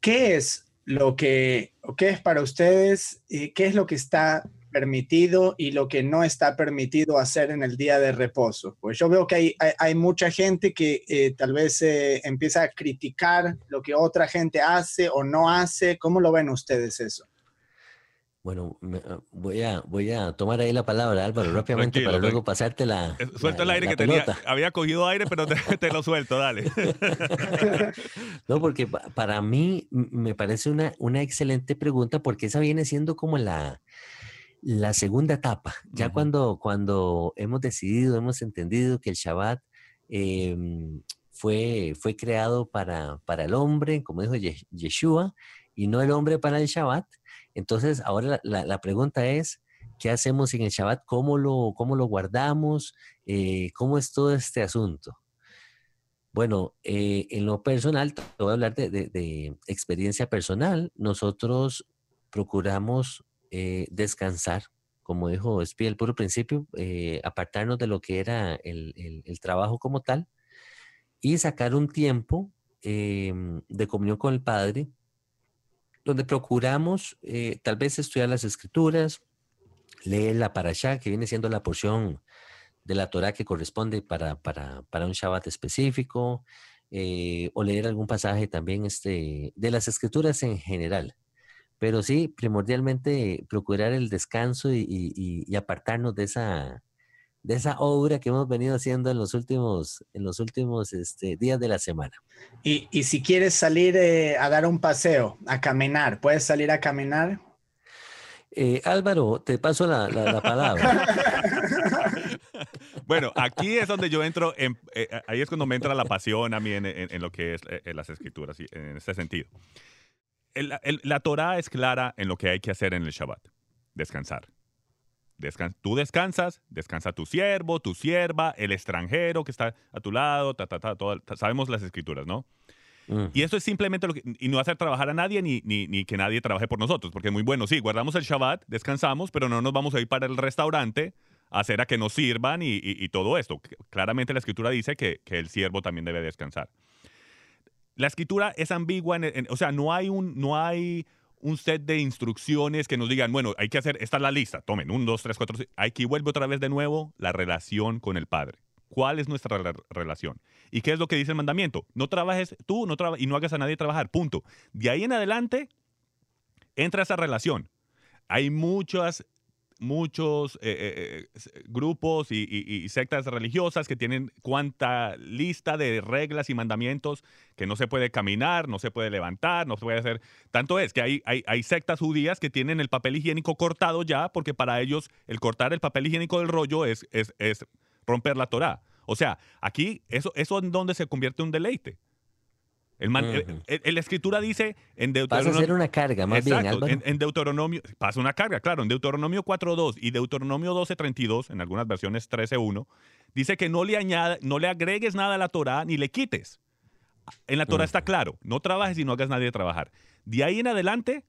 ¿qué es lo que, o qué es para ustedes, qué es lo que está permitido y lo que no está permitido hacer en el día de reposo. Pues yo veo que hay, hay, mucha gente que eh, tal vez eh, empieza a criticar lo que otra gente hace o no hace. ¿Cómo lo ven ustedes eso? Bueno, ah, voy a, voy a tomar ahí la palabra, Álvaro, rápidamente para luego pasarte la. Suelta el aire que tenía. Había cogido aire, pero te, te lo suelto, dale. no, porque para mí me parece una, una excelente pregunta, porque esa viene siendo como la, la segunda etapa, ya cuando, cuando hemos decidido, hemos entendido que el Shabbat em, fue, fue creado para, para el hombre, como dijo Yeshua, y no el hombre para el Shabbat, entonces ahora la, pregunta es, ¿qué hacemos en el Shabbat? ¿Cómo lo, cómo lo guardamos? Eh, ¿Cómo es todo este asunto? Bueno, eh, en lo personal, te voy a hablar de, de experiencia personal. Nosotros procuramos eh, descansar, como dijo Spie el puro principio, eh, apartarnos de lo que era el, trabajo como tal y sacar un tiempo em, de comunión con el Padre, donde procuramos eh, tal vez estudiar las escrituras, leer la parashá, que viene siendo la porción de la Torah que corresponde para, para, para un Shabbat específico, o leer algún pasaje también este, de las escrituras en general. Pero sí, primordialmente procurar el descanso y, apartarnos de esa, de esa obra que hemos venido haciendo en los últimos, en los últimos este, días de la semana. Y, si quieres salir eh, a dar un paseo, a caminar, ¿puedes salir a caminar? Eh, Álvaro, te paso la, palabra. bueno, aquí es donde yo entro, en, eh, ahí es cuando me entra la pasión a mí en, en lo que es las escrituras, en este sentido la Torah es clara en lo que hay que hacer en el Shabbat. Descansar. tú descansas, descansa tu siervo, tu sierva, el extranjero que está a tu lado, ta, ta, ta, sabemos las escrituras, ¿no? Y eso es simplemente lo que, y no hacer trabajar a nadie ni, ni, que nadie trabaje por nosotros, porque es muy bueno, sí, guardamos el Shabbat, descansamos, pero no nos vamos a ir para el restaurante a hacer a que nos sirvan y, todo esto. Claramente la escritura dice que, que el siervo también debe descansar la escritura es ambigua, o sea, no hay, un, no hay un set de instrucciones que nos digan, bueno, hay que hacer, esta es la lista, tomen, un, dos, tres, cuatro, hay que vuelve otra vez de nuevo la relación con el Padre. ¿Cuál es nuestra relación? ¿Y qué es lo que dice el mandamiento? No trabajes tú no y no hagas a nadie trabajar, punto. De ahí en adelante, entra esa relación. Hay muchas muchos eh, eh, grupos y, sectas religiosas que tienen cuanta lista de reglas y mandamientos que no se puede caminar, no se puede levantar, no se puede hacer. Tanto es que hay, hay, sectas judías que tienen el papel higiénico cortado ya, porque para ellos el cortar el papel higiénico del rollo es, es, romper la Torah. O sea, aquí eso, eso es donde se convierte en un deleite. El la escritura dice en Deuteronomio. Pasa a ser una carga, más bien. En, en, Deuteronomio. Pasa una carga, claro. En Deuteronomio 4.2 y Deuteronomio 12.32, en algunas versiones 13.1, dice que no le, añada, no le agregues nada a la Torah ni le quites. En la Torah está claro: no trabajes y no hagas nadie trabajar. De ahí en adelante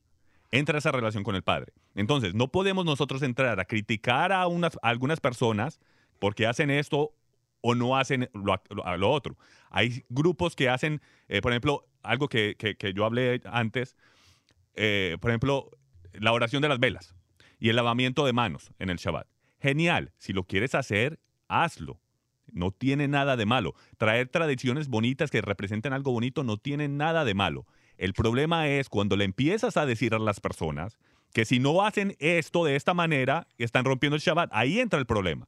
entra esa relación con el Padre. Entonces, no podemos nosotros entrar a criticar a, unas, a algunas personas porque hacen esto o no hacen lo, otro. Hay grupos que hacen, eh, por ejemplo, algo que, yo hablé antes, eh, por ejemplo, la oración de las velas y el lavamiento de manos en el Shabbat. Genial, si lo quieres hacer, hazlo. No tiene nada de malo. Traer tradiciones bonitas que representen algo bonito no tiene nada de malo. El problema es cuando le empiezas a decir a las personas que si no hacen esto de esta manera, están rompiendo el Shabbat. Ahí entra el problema.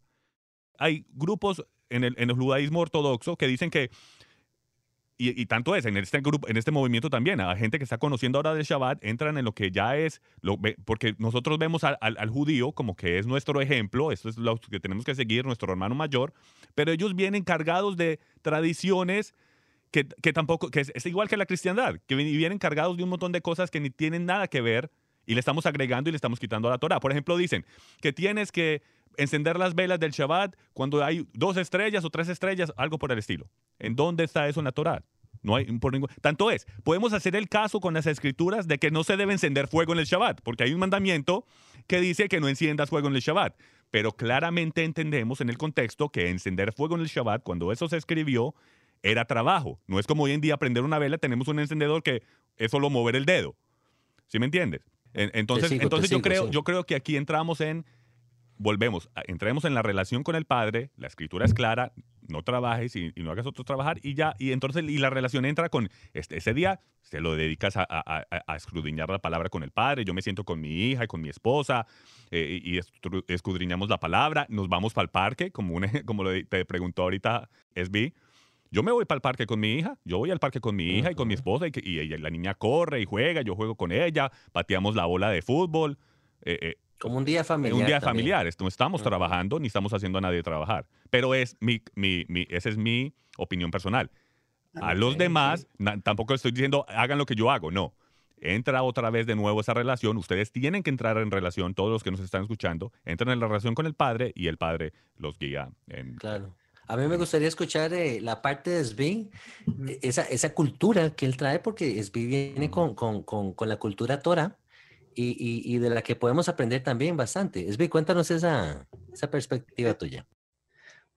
Hay grupos en el, en el judaísmo ortodoxo que dicen que y, tanto es, en este grupo, en este movimiento también, a gente que está conociendo ahora del Shabbat, entran en lo que ya es, lo, porque nosotros vemos al, al, judío como que es nuestro ejemplo, esto es lo que tenemos que seguir, nuestro hermano mayor, pero ellos vienen cargados de tradiciones que, que tampoco, que es, igual que la cristiandad, que vienen cargados de un montón de cosas que ni tienen nada que ver y le estamos agregando y le estamos quitando a la Torah. Por ejemplo, dicen que tienes que encender las velas del Shabbat cuando hay dos estrellas o tres estrellas, algo por el estilo. ¿En dónde está eso en la Torah? No hay por ningún... Tanto es, podemos hacer el caso con las escrituras de que no se debe encender fuego en el Shabbat, porque hay un mandamiento que dice que no enciendas fuego en el Shabbat. Pero claramente entendemos en el contexto que encender fuego en el Shabbat, cuando eso se escribió, era trabajo. No es como hoy en día prender una vela, tenemos un encendedor que es solo mover el dedo. ¿Sí me entiendes? Entonces, entonces yo, creo, yo creo que aquí entramos en volvemos, entremos en la relación con el Padre, la escritura es clara, no trabajes y, no hagas otro trabajar y ya, y entonces y la relación entra con, este, ese día se lo dedicas a, a, escudriñar la palabra con el Padre, yo me siento con mi hija y con mi esposa eh, y escudriñamos la palabra, nos vamos para el parque, como, como lo te preguntó ahorita SB. Yo me voy para el parque con mi hija, yo voy al parque con mi hija y con mi esposa y, y, la niña corre y juega, yo juego con ella, pateamos la bola de fútbol. Eh, eh como un día familiar. Un día familiar. No estamos trabajando ni estamos haciendo a nadie trabajar. Pero es mi, mi, mi esa es mi opinión personal. A los demás, tampoco estoy diciendo hagan lo que yo hago. No. Entra otra vez de nuevo esa relación. Ustedes tienen que entrar en relación, todos los que nos están escuchando, entran en la relación con el Padre y el Padre los guía. En, claro. A mí me gustaría escuchar eh, la parte de Svi, esa, esa cultura que él trae, porque Svi viene con, con, con, con la cultura Torah y, de la que podemos aprender también bastante. Esbi, cuéntanos esa, esa perspectiva tuya.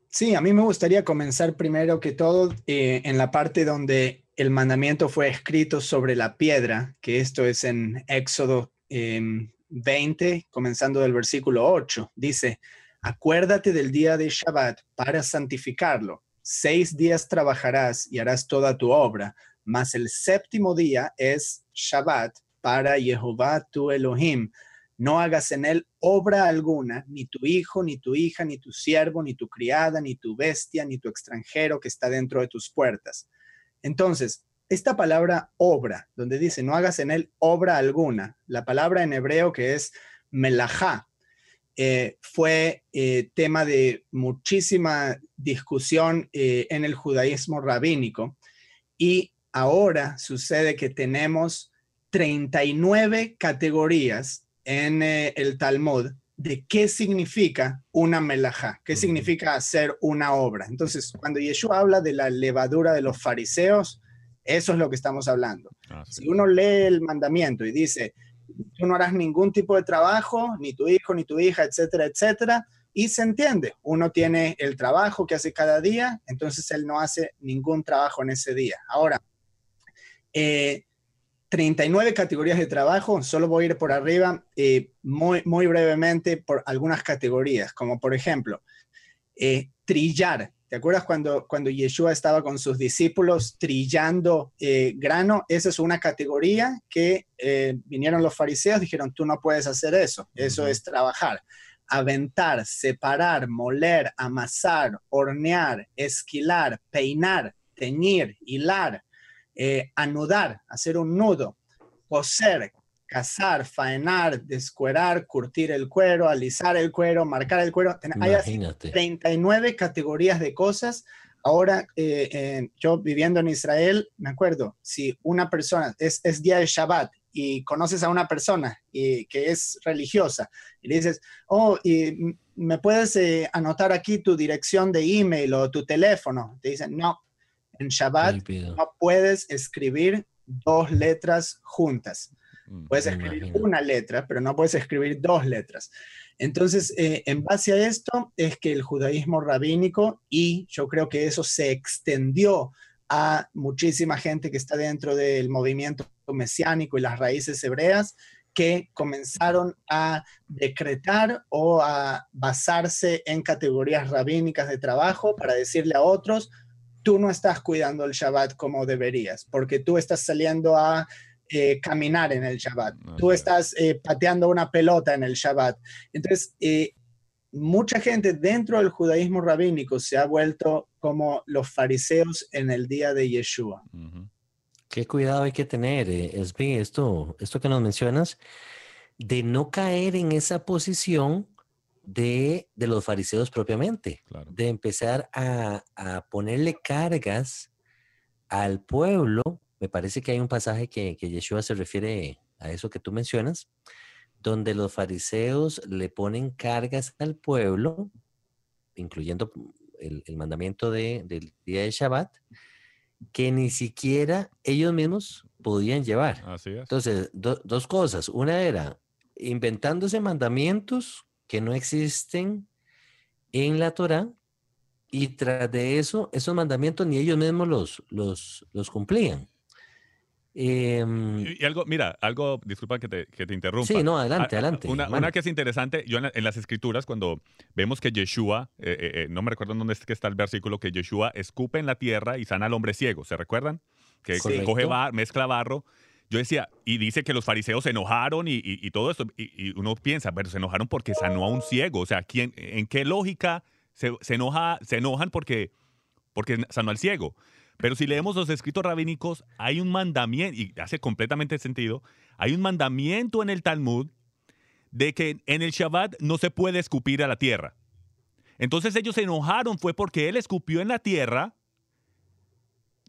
Sí, a mí me gustaría comenzar primero que todo eh, en la parte donde el mandamiento fue escrito sobre la piedra, que esto es en Éxodo 20, em, comenzando del versículo 8. Dice, acuérdate del día de Shabbat para santificarlo. Seis días trabajarás y harás toda tu obra, mas el séptimo día es Shabbat para Jehová tu Elohim. No hagas en él obra alguna, ni tu hijo, ni tu hija, ni tu siervo, ni tu criada, ni tu bestia, ni tu extranjero que está dentro de tus puertas. Entonces, esta palabra obra, donde dice no hagas en él obra alguna, la palabra en hebreo que es melajá, eh, fue eh, tema de muchísima discusión eh, en el judaísmo rabínico y ahora sucede que tenemos 39 categorías en eh, el Talmud de qué significa una melajá, qué significa hacer una obra. Entonces, cuando Yeshua habla de la levadura de los fariseos, eso es lo que estamos hablando. Ah, si uno lee el mandamiento y dice, tú no harás ningún tipo de trabajo, ni tu hijo, ni tu hija, etcétera, etcétera, y se entiende, uno tiene el trabajo que hace cada día, entonces él no hace ningún trabajo en ese día. Ahora, eh, 39 categorías de trabajo, solo voy a ir por arriba eh, muy, muy brevemente por algunas categorías, como por ejemplo, eh, trillar. ¿Te acuerdas cuando, cuando Yeshua estaba con sus discípulos trillando eh, grano? Esa es una categoría que vinieron los fariseos, dijeron, tú no puedes hacer eso, eso es trabajar. aventar, separar, moler, amasar, hornear, esquilar, peinar, teñir, hilar, eh, anudar, hacer un nudo, coser, cazar, faenar, descuerar, curtir el cuero, alisar el cuero, marcar el cuero. Hay 39 categorías de cosas. Ahora, eh, yo viviendo en Israel, me acuerdo, si una persona, es, es día de Shabbat, y conoces a una persona y, que es religiosa y le dices, oh, y me puedes eh, anotar aquí tu dirección de email o tu teléfono. Te dicen, no, en Shabbat no puedes escribir dos letras juntas. Mm, puedes escribir una letra, pero no puedes escribir dos letras. Entonces, eh, en base a esto es que el judaísmo rabínico, y yo creo que eso se extendió a muchísima gente que está dentro del movimiento mesiánico y las raíces hebreas, que comenzaron a decretar o a basarse en categorías rabínicas de trabajo para decirle a otros, tú no estás cuidando el Shabbat como deberías, porque tú estás saliendo a eh, caminar en el Shabbat, tú estás eh, pateando una pelota en el Shabbat. Entonces, eh, mucha gente dentro del judaísmo rabínico se ha vuelto como los fariseos en el día de Yeshua. Qué cuidado hay que tener, Esbi, esto, esto que nos mencionas, de no caer en esa posición de, los fariseos propiamente, de empezar a, ponerle cargas al pueblo. Me parece que hay un pasaje que, que Yeshua se refiere a eso que tú mencionas, donde los fariseos le ponen cargas al pueblo, incluyendo el, mandamiento del día de Shabbat, que ni siquiera ellos mismos podían llevar. Así es. Entonces, dos cosas. Una era inventándose mandamientos que no existen en la Torah y tras de eso, esos mandamientos ni ellos mismos los, los, los cumplían. Em, y, algo, mira, algo, disculpa que te, que te interrumpa. Sí, no, adelante, adelante. Una, una, que es interesante, yo en, las escrituras, cuando vemos que Yeshua, eh, eh, eh, no me recuerdo dónde es que está el versículo, que Yeshua escupe en la tierra y sana al hombre ciego, ¿se recuerdan? Que coge mezcla barro yo decía, y dice que los fariseos se enojaron y, todo esto, y, uno piensa, pero se enojaron porque sanó a un ciego, o sea, ¿quién, ¿en qué lógica se, enoja, se enojan porque, porque sanó al ciego? Pero si leemos los escritos rabínicos, hay un mandamiento, y hace completamente sentido, hay un mandamiento en el Talmud de que en el Shabbat no se puede escupir a la tierra. Entonces ellos se enojaron fue porque él escupió en la tierra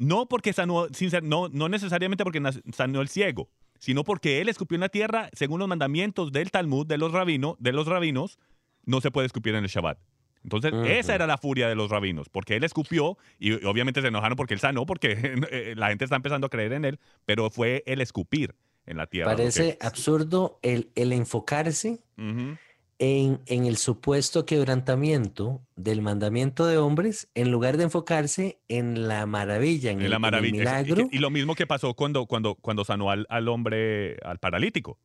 no porque sanó, no, no necesariamente porque sanó el ciego, sino porque él escupió en la tierra, según los mandamientos del Talmud, de los, rabinos, de los rabinos, no se puede escupir en el Shabbat. Entonces, esa era la furia de los rabinos, porque él escupió y obviamente se enojaron porque él sanó, porque eh, la gente está empezando a creer en él, pero fue el escupir en la tierra. Parece absurdo el, el enfocarse en, el supuesto quebrantamiento del mandamiento de hombres en lugar de enfocarse en la maravilla, en, el, milagro. Y, lo mismo que pasó cuando, cuando, cuando sanó al, hombre, al paralítico,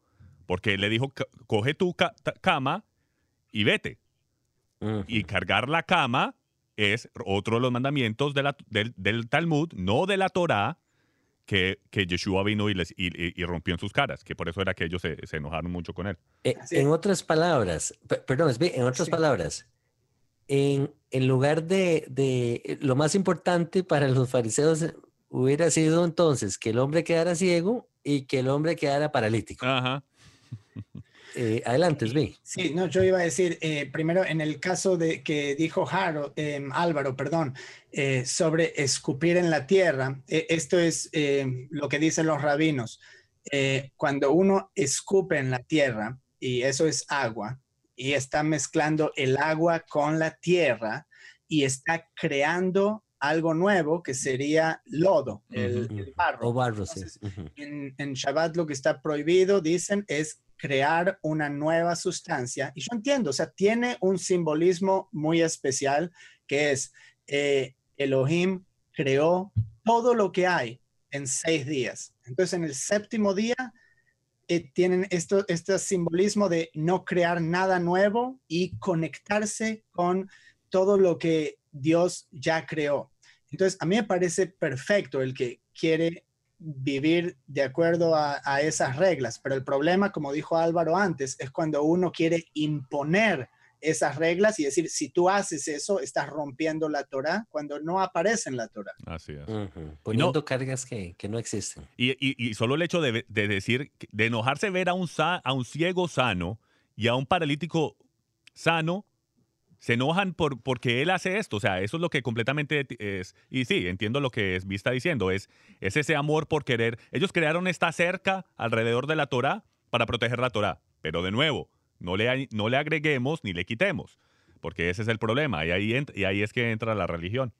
porque le dijo, coge tu cama y vete. Y cargar la cama es otro de los mandamientos de la, del, del, Talmud, no de la Torá, que, que Yeshua vino y, les, y, rompió en sus caras, que por eso era que ellos se, enojaron mucho con él. Eh, en otras palabras, perdón, en otras palabras, en, en lugar de, de, lo más importante para los fariseos hubiera sido entonces que el hombre quedara ciego y que el hombre quedara paralítico. Ajá. Eh, adelante, Svi. Sí, no, yo iba a decir, eh, primero en el caso de que dijo em, Álvaro, perdón, eh, sobre escupir en la tierra, esto es em, lo que dicen los rabinos. cuando uno escupe en la tierra, y eso es agua, y está mezclando el agua con la tierra, y está creando algo nuevo que sería lodo, el, barro. O barro, en, en, Shabbat lo que está prohibido, dicen, es crear una nueva sustancia. Y yo entiendo, o sea, tiene un simbolismo muy especial que es eh, Elohim creó todo lo que hay en seis días. Entonces, en el séptimo día eh, tienen esto, este simbolismo de no crear nada nuevo y conectarse con todo lo que Dios ya creó. Entonces, a mí me parece perfecto el que quiere vivir de acuerdo a, esas reglas. Pero el problema, como dijo Álvaro antes, es cuando uno quiere imponer esas reglas y decir, si tú haces eso, estás rompiendo la Torah cuando no aparece en la Torah. Así es. Poniendo cargas que, que, no existen. Y, y, y solo el hecho de, de, decir, de enojarse ver a un, a un ciego sano y a un paralítico sano, se enojan por, porque él hace esto. O sea, eso es lo que completamente es. Y sí, entiendo lo que es, está diciendo. Es, es ese amor por querer. Ellos crearon esta cerca alrededor de la Torah para proteger la Torah. Pero de nuevo, no le, no le agreguemos ni le quitemos, porque ese es el problema y ahí, y ahí es que entra la religión.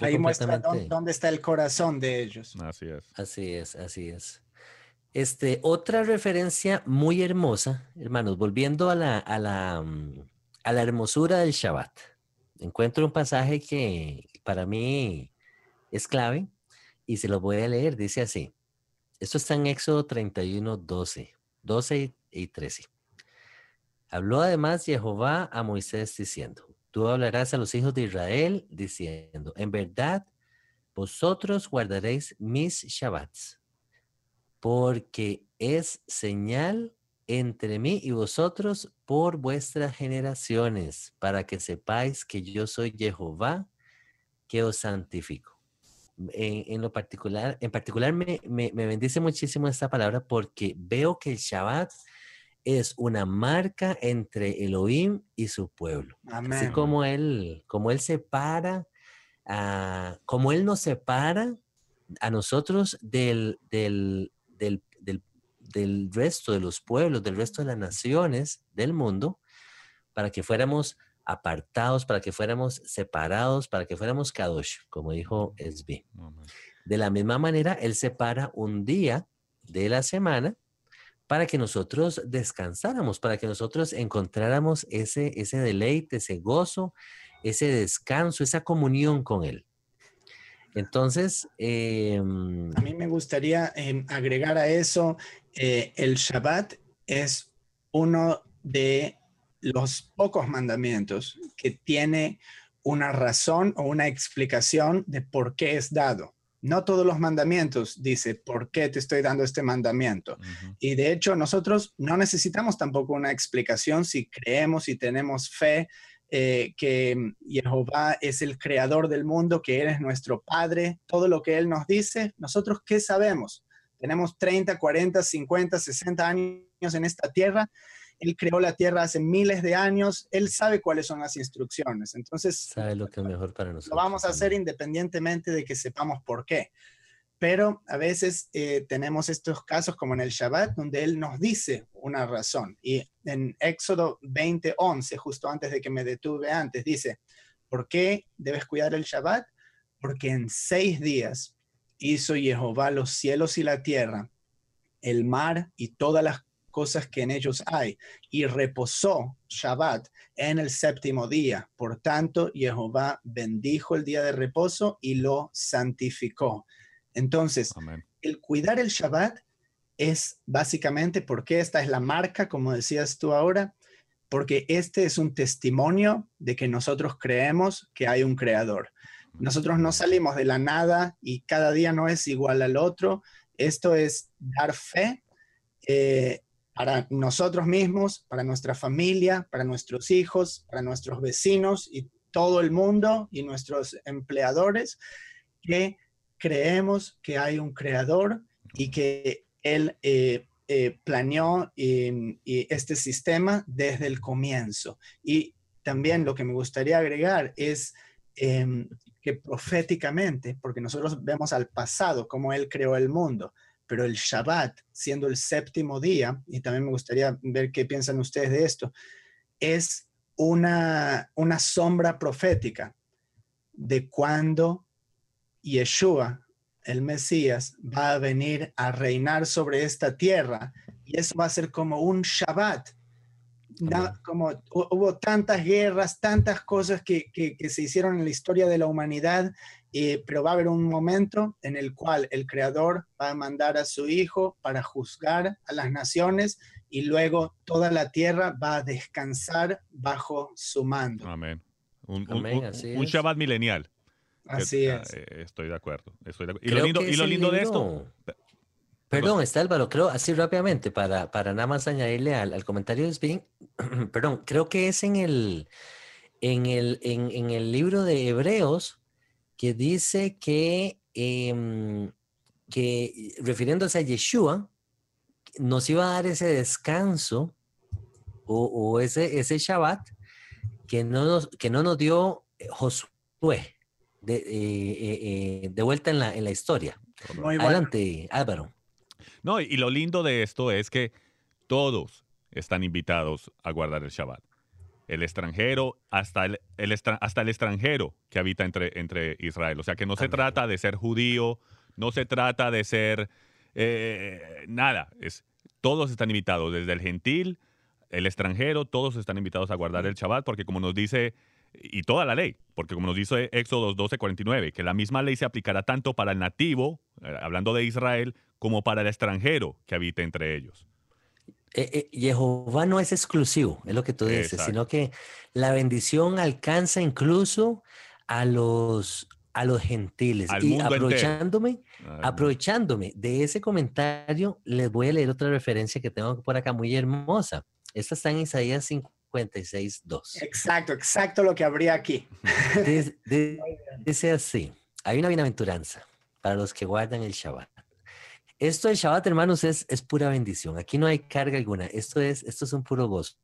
ahí muestra dónde, está el corazón de ellos. Así es. Así es, así es. Este, otra referencia muy hermosa, hermanos, volviendo a la, a la, mm, a la hermosura del Shabbat. Encuentro un pasaje que para mí es clave y se lo voy a leer. Dice así. Esto está en Éxodo 31, 12, 12 y 13. Habló además Jehová a Moisés diciendo, tú hablarás a los hijos de Israel diciendo, en verdad, vosotros guardaréis mis Shabbats, porque es señal entre mí y vosotros por vuestras generaciones, para que sepáis que yo soy Jehová, que os santifico. En, lo particular, en particular me, me, me bendice muchísimo esta palabra porque veo que el Shabbat es una marca entre Elohim y su pueblo. Así como él, como él separa, uh, como él nos separa a nosotros del, del, del, del, resto de los pueblos, del resto de las naciones del mundo, para que fuéramos apartados, para que fuéramos separados, para que fuéramos kadosh, como dijo Esbi. De la misma manera, él separa un día de la semana para que nosotros descansáramos, para que nosotros encontráramos ese, ese deleite, ese gozo, ese descanso, esa comunión con Él. Entonces, em, a mí me gustaría em, agregar a eso, eh, el Shabbat es uno de los pocos mandamientos que tiene una razón o una explicación de por qué es dado no todos los mandamientos dice por qué te estoy dando este mandamiento. Y de hecho, nosotros no necesitamos tampoco una explicación si creemos y tenemos fe eh, que Jehová es el creador del mundo, que Él es nuestro Padre, todo lo que Él nos dice, nosotros qué sabemos. Tenemos 30, 40, 50, 60 años en esta tierra él creó la tierra hace miles de años, Él sabe cuáles son las instrucciones. Entonces, sabe lo que es mejor para nosotros. Lo vamos a hacer independientemente de que sepamos por qué. Pero a veces eh, tenemos estos casos como en el Shabbat, donde Él nos dice una razón. Y en Éxodo 20, 11, justo antes de que me detuve antes, dice, ¿por qué debes cuidar el Shabbat? Porque en seis días hizo Jehová los cielos y la tierra, el mar y todas las cosas que en ellos hay, y reposó Shabbat en el séptimo día. Por tanto, Jehová bendijo el día de reposo y lo santificó. Entonces, el cuidar el Shabbat es básicamente porque esta es la marca, como decías tú ahora, porque este es un testimonio de que nosotros creemos que hay un creador. Nosotros no salimos de la nada y cada día no es igual al otro. Esto es dar fe eh, para nosotros mismos, para nuestra familia, para nuestros hijos, para nuestros vecinos y todo el mundo y nuestros empleadores, que creemos que hay un creador y que él eh, eh, planeó este sistema desde el comienzo. Y también lo que me gustaría agregar es em, que proféticamente, porque nosotros vemos al pasado, como él creó el mundo, pero el Shabbat, siendo el séptimo día, y también me gustaría ver qué piensan ustedes de esto, es una, una sombra profética de cuando Yeshua, el Mesías, va a venir a reinar sobre esta tierra, y eso va a ser como un Shabbat. como hubo tantas guerras, tantas cosas que, que se hicieron en la historia de la humanidad, pero va a haber un momento en el cual el Creador va a mandar a su Hijo para juzgar a las naciones y luego toda la tierra va a descansar bajo su mando. Amén. Un, Shabbat milenial. Así es. Eh, estoy de acuerdo. Y, lo lindo, de esto... Perdón, está Álvaro, creo, así rápidamente, para, para nada más añadirle al, comentario de Sven, perdón, creo que es en el, en el, en, el libro de Hebreos que dice que, em, que refiriéndose a Yeshua, nos iba a dar ese descanso o, ese, ese Shabbat que no nos, que no nos dio Josué de, eh, eh, de vuelta en la, en la historia. Adelante, Álvaro. No, y lo lindo de esto es que todos están invitados a guardar el Shabbat. El extranjero, hasta el, hasta el extranjero que habita entre, entre Israel. O sea que no se trata de ser judío, no se trata de ser eh, nada. Es, todos están invitados, desde el gentil, el extranjero, todos están invitados a guardar el Shabbat, porque como nos dice, y toda la ley, porque como nos dice Éxodo 12:49, que la misma ley se aplicará tanto para el nativo, eh, hablando de Israel, como para el extranjero que habita entre ellos. Eh, eh, Jehová no es exclusivo, es lo que tú dices, sino que la bendición alcanza incluso a los, a los gentiles. y aprovechándome, aprovechándome de ese comentario, les voy a leer otra referencia que tengo por acá muy hermosa. Esta está en Isaías 56, 2. Exacto, exacto lo que habría aquí. dice así, hay una bienaventuranza para los que guardan el Shabbat esto del Shabbat, hermanos, es, es pura bendición. Aquí no hay carga alguna. Esto es, esto es un puro gozo.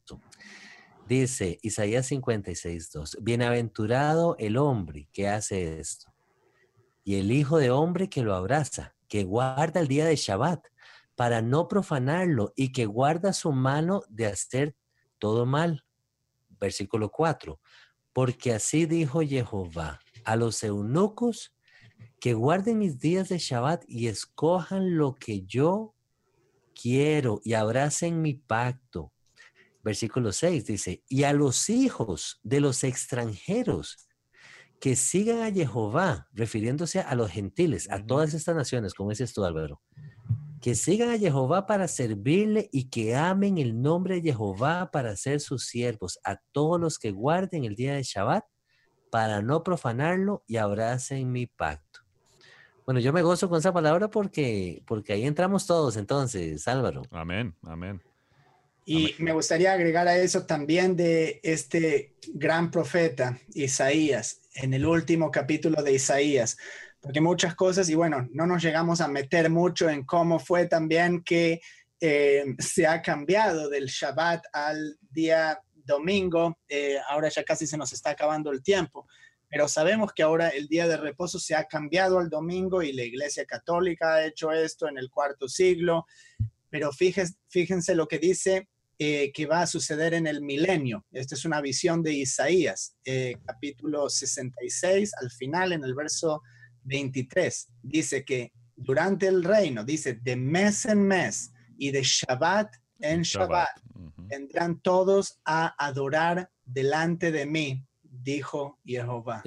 Dice Isaías 56, 2. Bienaventurado el hombre que hace esto y el hijo de hombre que lo abraza, que guarda el día de Shabbat para no profanarlo y que guarda su mano de hacer todo mal. Versículo 4. Porque así dijo Jehová a los eunucos que guarden mis días de Shabbat y escojan lo que yo quiero y abracen mi pacto. Versículo 6 dice, y a los hijos de los extranjeros que sigan a Jehová, refiriéndose a los gentiles, a todas estas naciones, como dices tú, Álvaro, que sigan a Jehová para servirle y que amen el nombre de Jehová para ser sus siervos, a todos los que guarden el día de Shabbat, para no profanarlo y abracen mi pacto. Bueno, yo me gozo con esa palabra porque, porque ahí entramos todos entonces, Álvaro. Amén, amén. Y me gustaría agregar a eso también de este gran profeta, Isaías, en el último capítulo de Isaías, porque muchas cosas, y bueno, no nos llegamos a meter mucho en cómo fue también que eh, se ha cambiado del Shabbat al día domingo, eh, ahora ya casi se nos está acabando el tiempo, pero sabemos que ahora el día de reposo se ha cambiado al domingo y la Iglesia Católica ha hecho esto en el cuarto siglo, pero fíjense, lo que dice eh, que va a suceder en el milenio. Esta es una visión de Isaías, eh, capítulo 66, al final en el verso 23, dice que durante el reino, dice, de mes en mes y de Shabbat en Shabbat, vendrán todos a adorar delante de mí dijo Jehová.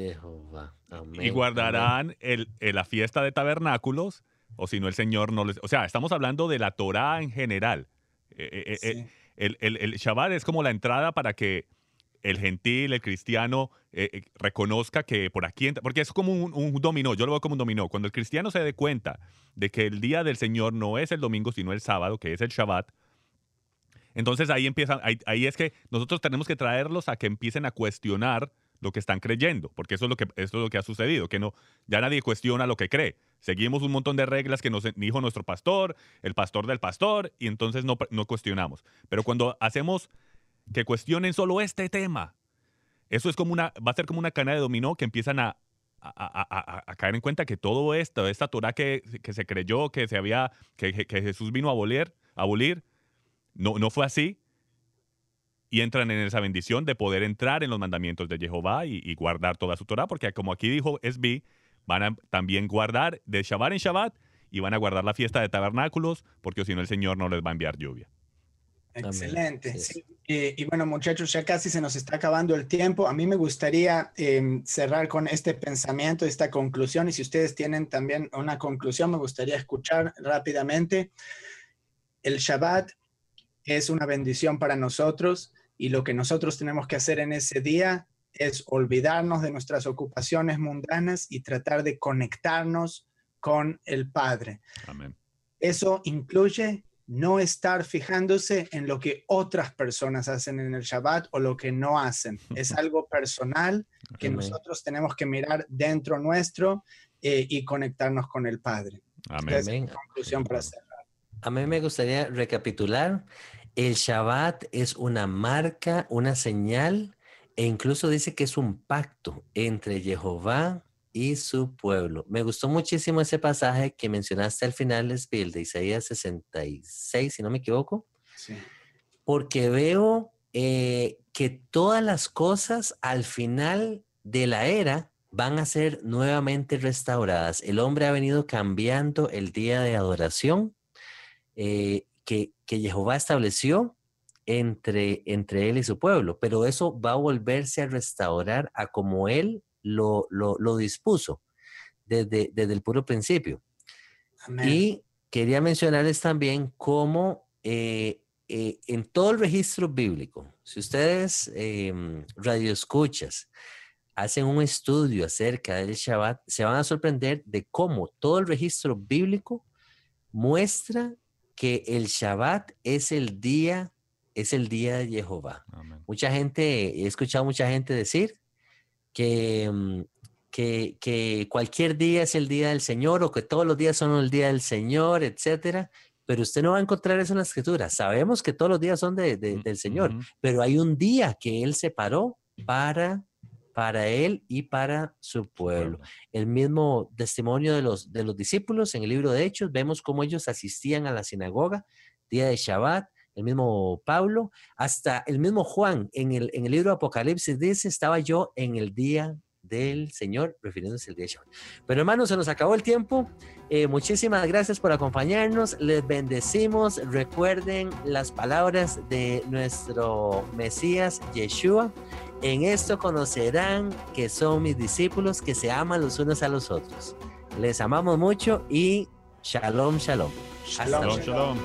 Y guardarán el, la fiesta de tabernáculos, o si no el Señor no les... O sea, estamos hablando de la Torá en general. Eh, eh, eh, el, el, el, Shabbat es como la entrada para que el gentil, el cristiano, reconozca que por aquí porque es como un, un, dominó, yo lo veo como un dominó. Cuando el cristiano se dé cuenta de que el día del Señor no es el domingo, sino el sábado, que es el Shabbat, entonces ahí empiezan, ahí, ahí es que nosotros tenemos que traerlos a que empiecen a cuestionar lo que están creyendo, porque eso es lo que, eso es lo que ha sucedido, que no, ya nadie cuestiona lo que cree. Seguimos un montón de reglas que nos dijo nuestro pastor, el pastor del pastor, y entonces no, no cuestionamos. Pero cuando hacemos que cuestionen solo este tema, eso es como una, va a ser como una cana de dominó que empiezan a, a, a, caer en cuenta que todo esto, esta Torah que, que, se creyó, que se había, que, que Jesús vino a abolir, a abolir no, no fue así y entran en esa bendición de poder entrar en los mandamientos de Jehová y, guardar toda su Torah, porque como aquí dijo SB, van a también guardar de Shabbat en Shabbat y van a guardar la fiesta de tabernáculos, porque si no el Señor no les va a enviar lluvia. Excelente. y bueno, muchachos, ya casi se nos está acabando el tiempo. A mí me gustaría em, cerrar con este pensamiento, esta conclusión, y si ustedes tienen también una conclusión, me gustaría escuchar rápidamente. El Shabbat es una bendición para nosotros y lo que nosotros tenemos que hacer en ese día es olvidarnos de nuestras ocupaciones mundanas y tratar de conectarnos con el Padre. Eso incluye no estar fijándose en lo que otras personas hacen en el Shabbat o lo que no hacen. Es algo personal que nosotros tenemos que mirar dentro nuestro eh, y conectarnos con el Padre. Amén. conclusión para cerrar. A mí me gustaría recapitular. El Shabbat es una marca, una señal e incluso dice que es un pacto entre Jehová y su pueblo. Me gustó muchísimo ese pasaje que mencionaste al final, Bill, de Isaías 66, si no me equivoco. Sí. Porque veo eh, que todas las cosas al final de la era van a ser nuevamente restauradas. El hombre ha venido cambiando el día de adoración eh, que, que Jehová estableció entre, entre él y su pueblo, pero eso va a volverse a restaurar a como él lo, lo, dispuso desde, desde, el puro principio. Y quería mencionarles también cómo eh, eh, en todo el registro bíblico, si ustedes eh, radioescuchas hacen un estudio acerca del Shabbat, se van a sorprender de cómo todo el registro bíblico muestra que el Shabbat es el día, es el día de Jehová. Mucha gente, he escuchado mucha gente decir Mm, que, que, cualquier día es el día del Señor o que todos los días son el día del Señor, etcétera. Pero usted no va a encontrar eso en la escritura. Sabemos que todos los días son de, del Señor, pero hay un día que Él separó para, para Él y para su pueblo. El mismo testimonio de los, de los discípulos en el libro de Hechos, vemos cómo ellos asistían a la sinagoga, día de Shabbat, el mismo Pablo, hasta el mismo Juan en el, en el libro Apocalipsis dice, estaba yo en el día del Señor, refiriéndose al día de Shabbat. Pero hermanos, se nos acabó el tiempo. Eh, muchísimas gracias por acompañarnos. Les bendecimos. Recuerden las palabras de nuestro Mesías Yeshua. En esto conocerán que son mis discípulos, que se aman los unos a los otros. Les amamos mucho y shalom, shalom. Shalom, shalom.